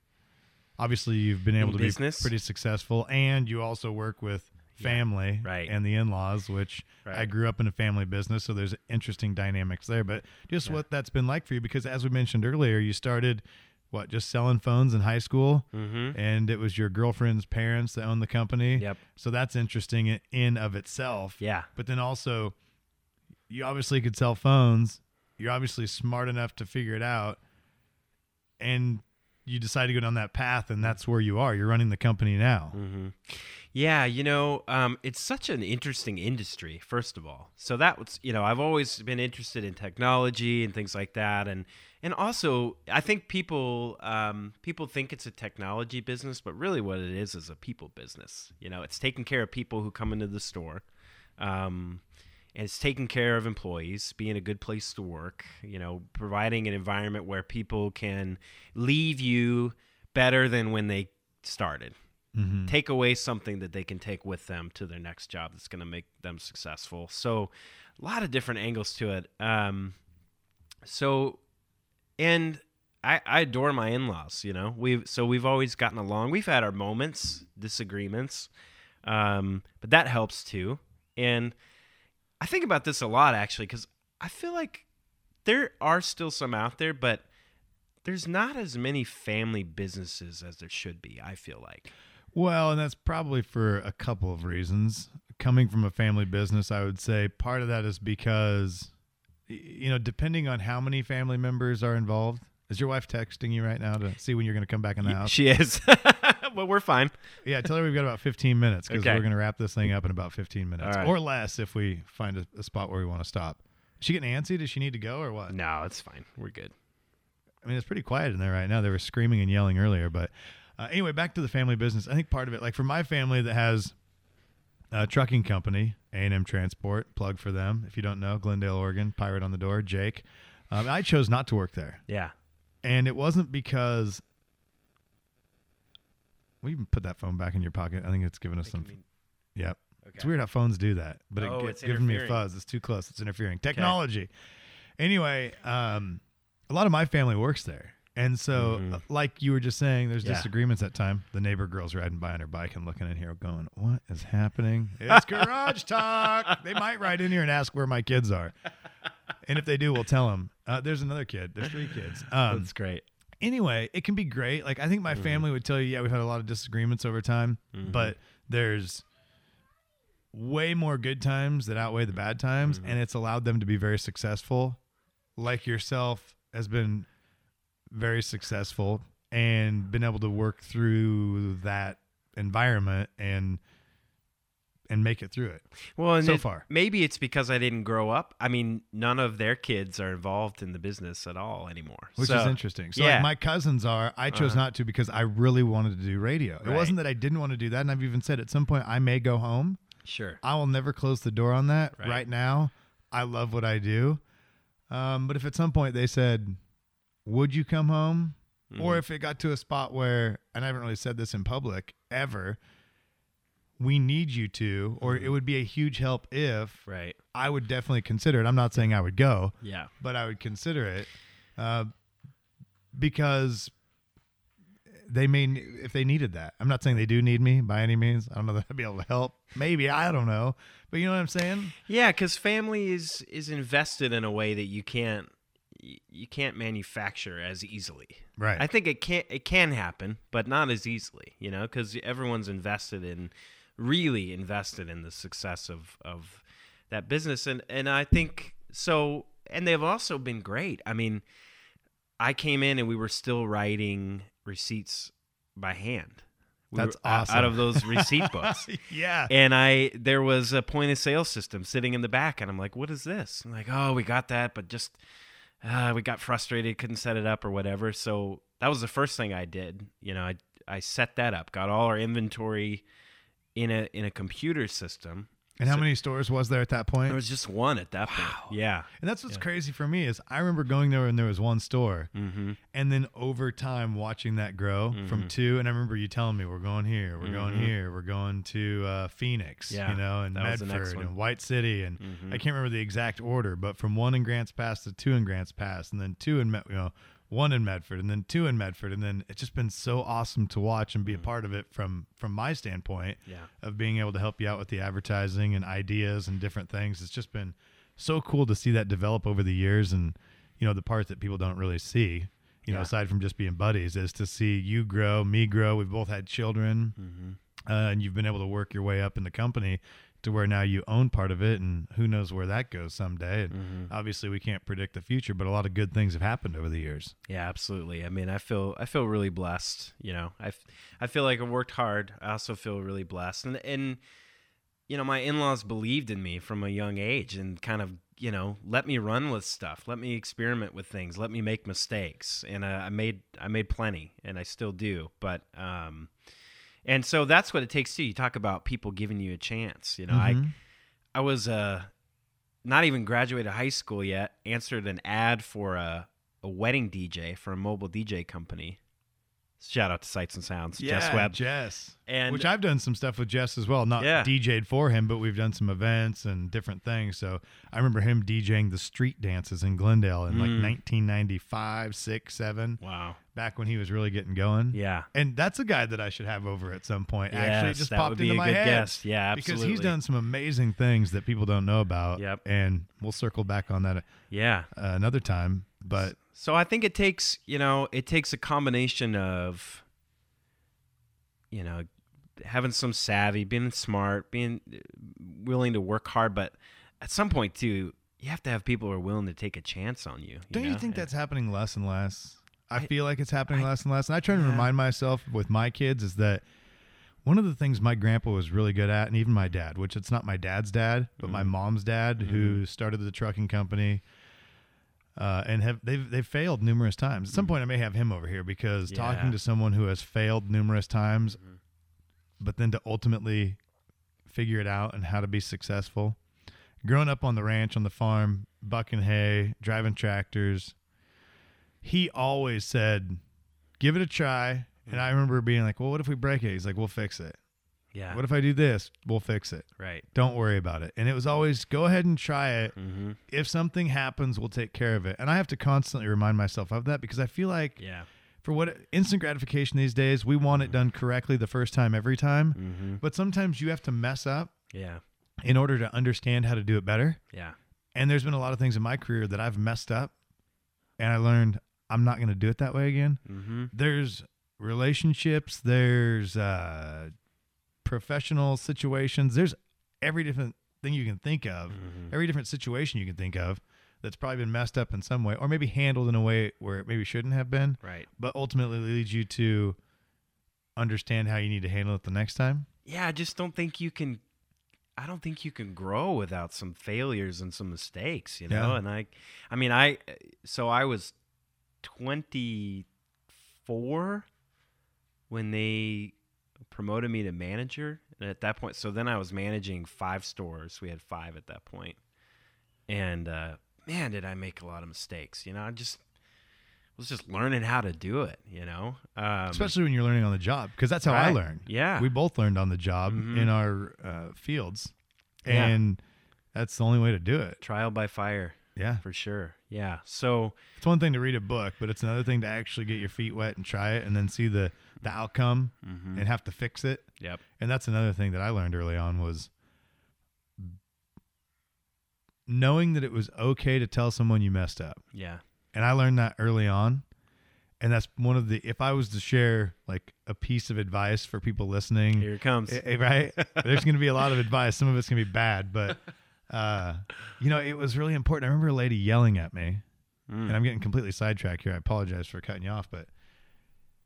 Obviously, you've been able In to business? be pretty successful, and you also work with Yeah, family right. and the in-laws, which I grew up in a family business, so there's interesting dynamics there. But just Yeah. what that's been like for you, because as we mentioned earlier, you started what just selling phones in high school, Mm-hmm. and it was your girlfriend's parents that owned the company. Yep. So that's interesting in- in of itself. Yeah. But then also, you obviously could sell phones. You're obviously smart enough to figure it out, and you decide to go down that path, and that's where you are. You're running the company now. Mm-hmm. Yeah, you know, um, it's such an interesting industry. First of all, so that was, you know, I've always been interested in technology and things like that, and and also I think people um, people think it's a technology business, but really what it is is a people business. You know, it's taking care of people who come into the store. Um, and it's taking care of employees, being a good place to work, you know, providing an environment where people can leave you better than when they started. Mm-hmm. Take away something that they can take with them to their next job that's going to make them successful. So, a lot of different angles to it. Um, so, and I, I adore my in-laws. You know, we've so we've always gotten along. We've had our moments, disagreements, um, but that helps too. And I think about this a lot actually because I feel like there are still some out there, but there's not as many family businesses as there should be. I feel like. Well, and that's probably for a couple of reasons. Coming from a family business, I would say part of that is because, you know, depending on how many family members are involved. Is your wife texting you right now to see when you're going to come back in the house? She is, (laughs) (laughs) but we're fine. Yeah, tell her we've got about 15 minutes because Okay. we're going to wrap this thing up in about 15 minutes All right. or less if we find a, a spot where we want to stop. Is she getting antsy? Does she need to go or what? No, it's fine. We're good. I mean, it's pretty quiet in there right now. They were screaming and yelling earlier, but uh, anyway, back to the family business. I think part of it, like for my family that has a trucking company, A and M Transport, plug for them. If you don't know, Glendale, Oregon, pirate on the door, Jake. Um, I chose not to work there, Yeah. and it wasn't because. We even put that phone back in your pocket. I think it's giving us some. Yep. It's weird how phones do that, but Oh, it it's gi- gives me a fuzz. It's too close. It's interfering. Technology. Anyway, um, a lot of my family works there, and so Mhm. uh, like you were just saying, there's Yeah. disagreements at time. The neighbor girl's riding by on her bike and looking in here, going, "What is happening? It's (laughs) garage talk." They might ride in here and ask where my kids are, and if they do, we'll tell them. Uh, there's another kid. There's three kids. (laughs) Um, That's great. Anyway, it can be great. Like I think my family would tell you, yeah, we've had a lot of disagreements over time, Mhm. but there's way more good times that outweigh the bad times, and it's allowed them to be very successful. Like yourself has been very successful and been able to work through that environment and and make it through it. Well, and so it- far. maybe it's because I didn't grow up. I mean, none of their kids are involved in the business at all anymore. Which So- is interesting. So yeah. like my cousins are, I chose Uh-huh. not to because I really wanted to do radio. It wasn't that I didn't want to do that, and I've even said at some point I may go home. Sure. I will never close the door on that. Right. Right, now, I love what I do. Um, but if at some point they said, "Would you come home?" or Mhm. if it got to a spot where, and I haven't really said this in public ever, we need you to, or Mm-hmm. it would be a huge help if Right. I would definitely consider it. I'm not saying I would go, Yeah. but I would consider it uh, because they may if they needed that. I'm not saying they do need me by any means. I don't know that I'd be able to help. Maybe I don't know, but you know what I'm saying. Yeah, because family is is invested in a way that you can't you can't manufacture as easily. Right. I think it can it can happen, but not as easily. You know, because everyone's invested in really invested in the success of of that business, and and I think so. And they've also been great. I mean, I came in and we were still writing receipts by hand. We That's were awesome. Out of those (laughs) receipt books. (laughs) yeah. And I there was a point of sale system sitting in the back, and I'm like, "What is this?" I'm like, "Oh, we got that, but just uh, we got frustrated, couldn't set it up or whatever." So that was the first thing I did. You know, I I set that up, got all our inventory in a in a computer system. And how So- many stores was there at that point? There was just one at that point. Yeah. and that's what's Yeah. crazy for me is I remember going there and there was one store, Mm-hmm. and then over time watching that grow from Mhm. two. And I remember you telling me we're going here, we're going Mhm. here, we're going to uh, Phoenix, Yeah, you know, and that was the next Medford and White City, and. I can't remember the exact order, but from one in Grants Pass to two in Grants Pass, and then two in you know one in Medford, and then two in Medford, and then it's just been so awesome to watch and be a Mm. part of it from from my standpoint Yeah. of being able to help you out with the advertising and ideas and different things. It's just been so cool to see that develop over the years, and you know the part that people don't really see. You know, aside from just being buddies, is to see you grow, me grow. We've both had children Mm-hmm. uh, and you've been able to work your way up in the company to where now you own part of it, and who knows where that goes someday. And Mhm. obviously, we can't predict the future, but a lot of good things have happened over the years. Yeah, absolutely. I mean, I feel I feel really blessed. You know, i, I feel like I worked hard. I also feel really blessed, and and you know, my in laws believed in me from a young age and kind of you know let me run with stuff, let me experiment with things, let me make mistakes, and uh, I made I made plenty, and I still do. But um, and so that's what it takes too. You talk about people giving you a chance. You know, Mhm. I I was uh not even graduated high school yet. Answered an ad for a a wedding DJ for a mobile DJ company. Shout out to Sights and Sounds, yeah, Jess Webb. Jess. And Which I've done some stuff with Jess as well. Not Yeah. DJ'd for him, but we've done some events and different things. So I remember him DJing the street dances in Glendale in like Mm. 1995, 6, 7, wow, back when he was really getting going. yeah, And that's a guy that I should have over at some point. Actually, it just popped into a my good head. guess. Yeah, absolutely. Because he's done some amazing things that people don't know about. Yep. And we'll circle back on that uh, Yeah. another time. But So I think it takes, you know, it takes a combination of, you know, having some savvy, being smart, being uh, willing to work hard, but at some point too, you have to have people who are willing to take a chance on you. don't you think that's happening less and less? I, I- feel like it's happening I- less and less. And I try to Yeah. remind myself with my kids is that one of the things my grandpa was really good at, and even my dad, which it's not my dad's dad, but my Mhm. mom's dad, who started the trucking company, uh, and have they've they've failed numerous times. At some point, I may have him over here because talking Mm-hmm. To someone who has failed numerous times, Mhm. but then to ultimately figure it out and how to be successful. Growing up on the ranch, on the farm, bucking hay, driving tractors, he always said, "Give it a try." And I remember being like, "Well, what if we break it?" He's like, "We'll fix it." Yeah. What if I do this? We'll fix it. right. Don't worry about it. And it was always go ahead and try it. Mm-hmm. If something happens, we'll take care of it. And I have to constantly remind myself of that because I feel like Yeah. for what instant gratification these days, we want it done correctly the first time every time. Mm-hmm. But sometimes you have to mess up Yeah. in order to understand how to do it better. Yeah. And there's been a lot of things in my career that I've messed up and I learned I'm not going to do it that way again. Mm-hmm. There's relationships, there's uh, professional situations, there's every different thing you can think of, Mhm. every different situation you can think of that's probably been messed up in some way or maybe handled in a way where it maybe shouldn't have been, Right. but ultimately leads you to understand how you need to handle it the next time. Yeah. I just don't think you can. I don't think you can grow without some failures and some mistakes, you know. Yeah. And I, I mean, I. So I was twenty four when they promoted me to manager, and at that point, so then I was managing five stores. We had five at that point, and uh, man, did I make a lot of mistakes. You know, I just was just learning how to do it. You know, um, Especially when you're learning on the job because that's how I right. learned. Yeah. We both learned on the job Mhm. in our uh, fields. Yeah. And that's the only way to do it. trial by fire Yeah. for sure. Yeah. So It's one thing to read a book, but it's another thing to actually get your feet wet and try it and then see the the outcome mhm. and have to fix it. yep. And that's another thing that I learned early on was knowing that it was okay to tell someone you messed up. Yeah. And I learned that early on. And that's one of the if I was to share like a piece of advice for people listening, Here it comes. Eh, eh, right? (laughs) There's going to be a lot of advice. Some of it's going to be bad, but (laughs) uh, you know, it was really important. I remember a lady yelling at me, Mm. and I'm getting completely sidetracked here. I apologize for cutting you off, but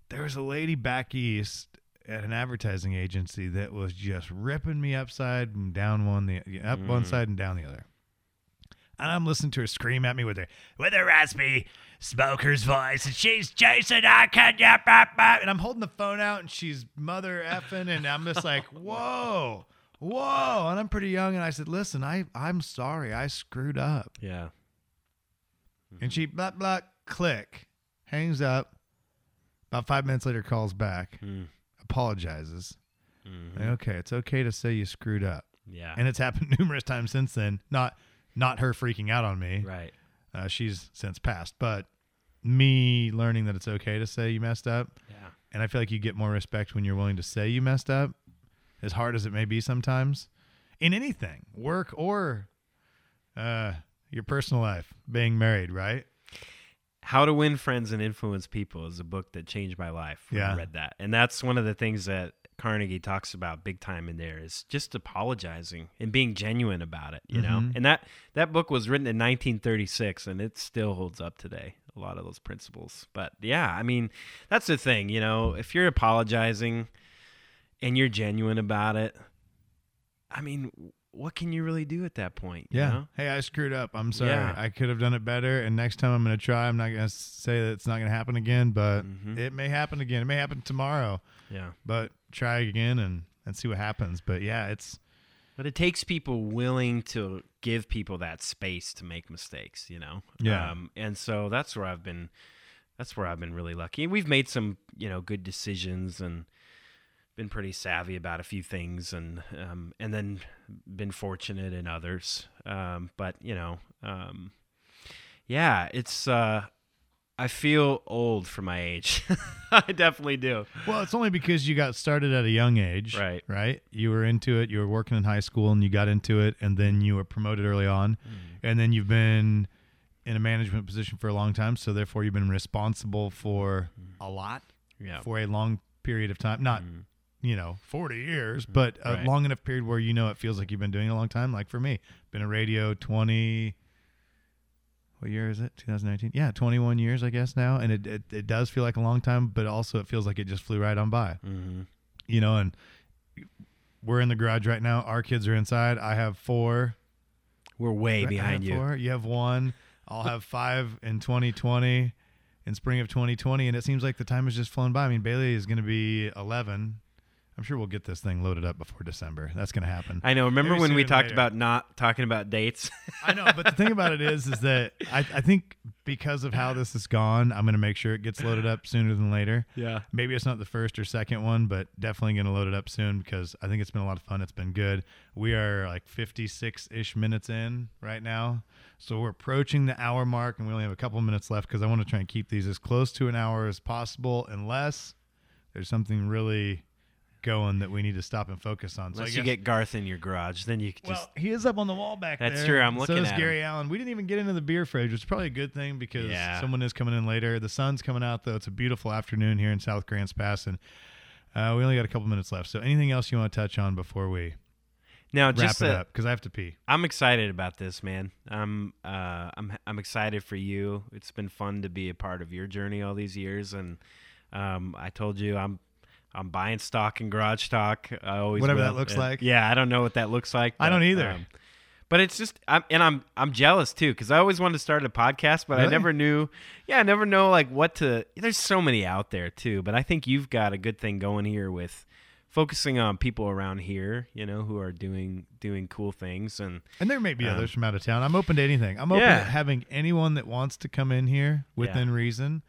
there was a lady back east at an advertising agency that was just ripping me upside and down one, the up one Mm. side and down the other. And I'm listening to her scream at me with her with her raspy smoker's voice, and she's Jason. I can bop. and I'm holding the phone out, and she's mother effing, and I'm just like, (laughs) whoa, whoa, and I'm pretty young, and I said, listen, I I'm sorry, I screwed up, yeah. and she blah blah click, hangs up. About five minutes later, calls back, Mm. apologizes. Mhm. Like, okay, it's okay to say you screwed up, Yeah. and it's happened (laughs) numerous times since then. Not not her freaking out on me. right. Uh, she's since passed, but me learning that it's okay to say you messed up, Yeah. and I feel like you get more respect when you're willing to say you messed up, as hard as it may be sometimes, in anything, work or uh, your personal life, being married, right? How to Win Friends and Influence People is a book that changed my life when I Yeah. read that. And that's one of the things that Carnegie talks about big time in there is just apologizing and being genuine about it, you know. Mhm. And that that book was written in 1936 and it still holds up today. A lot of those principles. But yeah, I mean, that's the thing, you know, if you're apologizing and you're genuine about it, I mean, what can you really do at that point, you Yeah. know? Hey, I screwed up. I'm sorry. Yeah. I could have done it better. And next time I'm going to try. I'm not going to say that it's not going to happen again, but Mhm. it may happen again. It may happen tomorrow, Yeah. but try again and, and see what happens. But yeah, it's But it takes people willing to give people that space to make mistakes, you know. Yeah. Um, and so that's where I've been. That's where I've been really lucky. We've made some, you know, good decisions and been pretty savvy about a few things, and um, and then been fortunate in others. Um, but you know, um, yeah, it's. Uh, I feel old for my age. (laughs) I definitely do. well, it's only because you got started at a young age, Right. Right. You were into it. You were working in high school, and you got into it, and then you were promoted early on, and then you've been in a management position for a long time. So therefore, you've been responsible for a lot Yeah. for a long period of time. Not Mhm. You know 40 years, but a Right. long enough period where you know it feels like you've been doing it a long time. Like for me, been a radio 20. What year is it? 2019. Yeah, 21 years, I guess now, and it, it it does feel like a long time, but also it feels like it just flew right on by. hmm You know, and we're in the garage right now. Our kids are inside. I have four. We're way have behind you. Four. You have one. I'll have five in 2020, in spring of 2020, and it seems like the time has just flown by. I mean, Bailey is going to be 11. I'm sure we'll get this thing loaded up before December. That's going to happen. I know. Remember Maybe when we talked later. about not talking about dates? I know, but the thing about it is, is that I, I think because of how this has gone, I'm going to make sure it gets loaded up sooner than later. yeah. Maybe it's not the first or second one, but definitely going to load it up soon because I think it's been a lot of fun. It's been good. We are like 56 ish minutes in right now. So we're approaching the hour mark and we only have a couple minutes left because I want to try and keep these as close to an hour as possible unless there's something really going that we need to stop and focus on. So Unless you get Garth in your garage, then you could well, just. he is up on the wall back That's there. That's true, I'm looking. So is at him. Gary Allan. We didn't even get into the beer fridge, which is probably a good thing because Yeah. someone is coming in later. The sun's coming out though. It's a beautiful afternoon here in South Grants Pass, and uh, we only got a couple minutes left. So anything else you want to touch on before we Now, wrap just it a- up? Because I have to pee. I'm excited about this, man. I'm uh, I'm I'm excited for you. It's been fun to be a part of your journey all these years, and um, I told you I'm I'm buying stock in Garage Stock. I always Whatever will. that looks And- like. Yeah, I don't know what that looks like. I don't either. um, but it's just, I'm, and I'm I'm jealous too because I always wanted to start a podcast, but I never knew. Yeah, I never know like what to. There's so many out there too, but I think you've got a good thing going here with focusing on people around here, you know, who are doing doing cool things and And there may be Um, others from out of town. I'm open to anything. I'm open Yeah. to having anyone that wants to come in here within reason.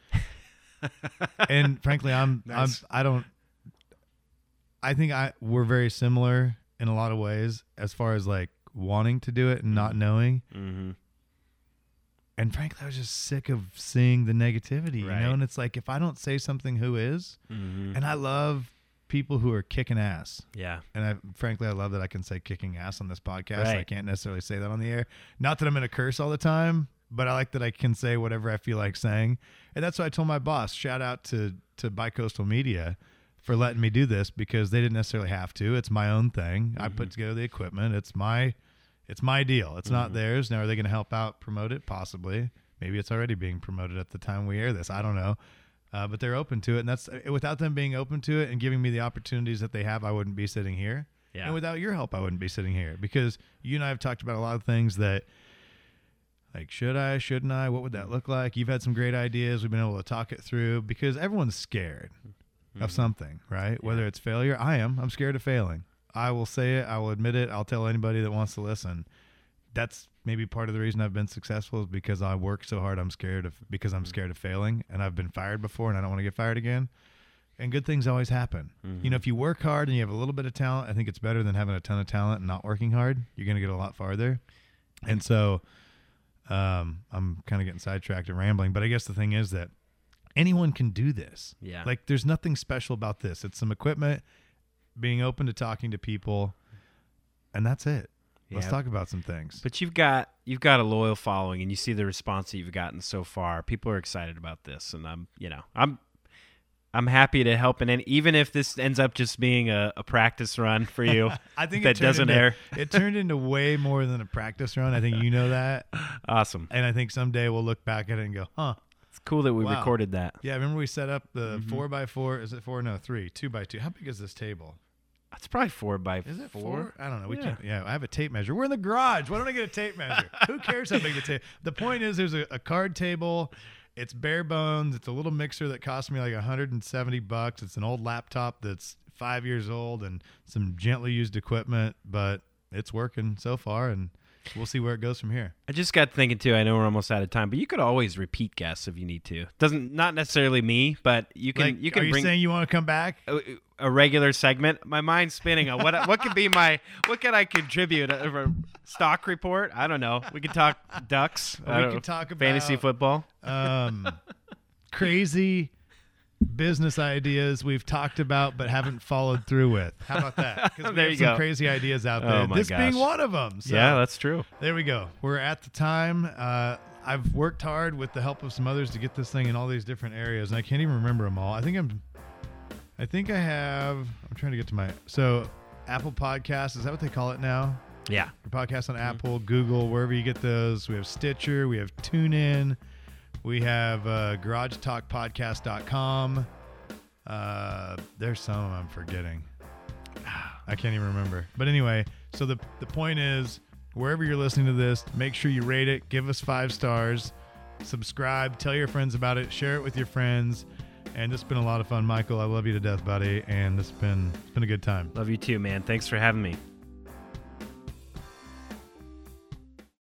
(laughs) and frankly, I'm Nice. I'm I don't. I think I we're very similar in a lot of ways as far as like wanting to do it and not knowing. hmm And frankly, I was just sick of seeing the negativity, you know. And it's like if I don't say something, who is? hmm And I love people who are kicking ass. yeah, And I frankly I love that I can say kicking ass on this podcast. I can't necessarily say that on the air. Not that I'm gonna curse all the time, but I like that I can say whatever I feel like saying. And that's what I told my boss. Shout out to to Bicoastal Media for letting me do this because they didn't necessarily have to. It's my own thing. I Mm-hmm. put together the equipment. It's my it's my deal. It's not Mm-hmm. theirs. Now are they gonna help out promote it? Possibly. Maybe it's already being promoted at the time we air this. I don't know. Uh, but they're open to it, and that's without them being open to it and giving me the opportunities that they have. I wouldn't be sitting here. yeah, And without your help, I wouldn't be sitting here because you and I have talked about a lot of things that, like, should I, shouldn't I? What would that look like? You've had some great ideas. We've been able to talk it through because everyone's scared Mm-hmm. of something, right? Whether it's failure, I am. I'm scared of failing. I will say it. I will admit it. I'll tell anybody that wants to listen. That's maybe part of the reason I've been successful is because I work so hard. I'm scared of because I'm mm-hmm. scared of failing, and I've been fired before, and I don't want to get fired again. And good things always happen. You mm-hmm. know, if you work hard and you have a little bit of talent, I think it's better than having a ton of talent and not working hard. You're going to get a lot farther. And so, um, I'm kind of getting sidetracked and rambling, but I guess the thing is that anyone can do this. Yeah. Like, there's nothing special about this. It's some equipment, being open to talking to people, and that's it. Let's talk about some things. But you've got you've got a loyal following, and you see the response that you've gotten so far. People are excited about this, and I'm you know I'm I'm happy to help and even if this ends up just being a, a practice run for you. (laughs) I think that doesn't into, air. it turned into way more than a practice run. I think you know that, (laughs) Awesome. and I think someday we'll look back at it and go, "Huh, cool that we Wow. recorded that. yeah." Remember we set up the Mm-hmm. four by four? Is it four? No, three. Two by two. How big is this table? It's probably four by Is it four. four? I don't know. We Yeah. can't. Yeah, I have a tape measure. We're in the garage. Why don't I get a tape (laughs) measure? Who cares how big the tape? The point is, there's a, a card table. It's bare bones. It's a little mixer that cost me like 170 bucks. It's an old laptop that's five years old and some gently used equipment, but it's working so far, and we'll see where it goes from here. I just got thinking too. I know we're almost out of time, but you could always repeat guests if you need to. Doesn't not necessarily me, but you can Like, you can are you bring saying you want to come back? a, a regular segment. My mind's spinning on what what could be my what could I contribute a, a stock report? I don't know. We could talk ducks. We could know. talk fantasy football. um, crazy business ideas we've talked about but haven't followed through with. How about that? 'Cause (laughs) we There have you some go. crazy ideas out Oh there. my this being one of them. So yeah, that's true. there we go. We're at the time. Uh, I've worked hard with the help of some others to get this thing in all these different areas, and I can't even remember them all. I think I'm. I think I have. I'm trying to get to my so Apple Podcast. Is that what they call it now? Yeah. Podcast on Mm-hmm. Apple, Google, wherever you get those. We have Stitcher, we have TuneIn, we have uh, GarageTalkPodcast.com. Uh, there's some I'm forgetting. (sighs) I can't even remember. But anyway, so the the point is, wherever you're listening to this, make sure you rate it, give us five stars, subscribe, tell your friends about it, share it with your friends. And this has been a lot of fun, Michael. I love you to death, buddy. And this has been it's been a good time. Love you too, man. Thanks for having me.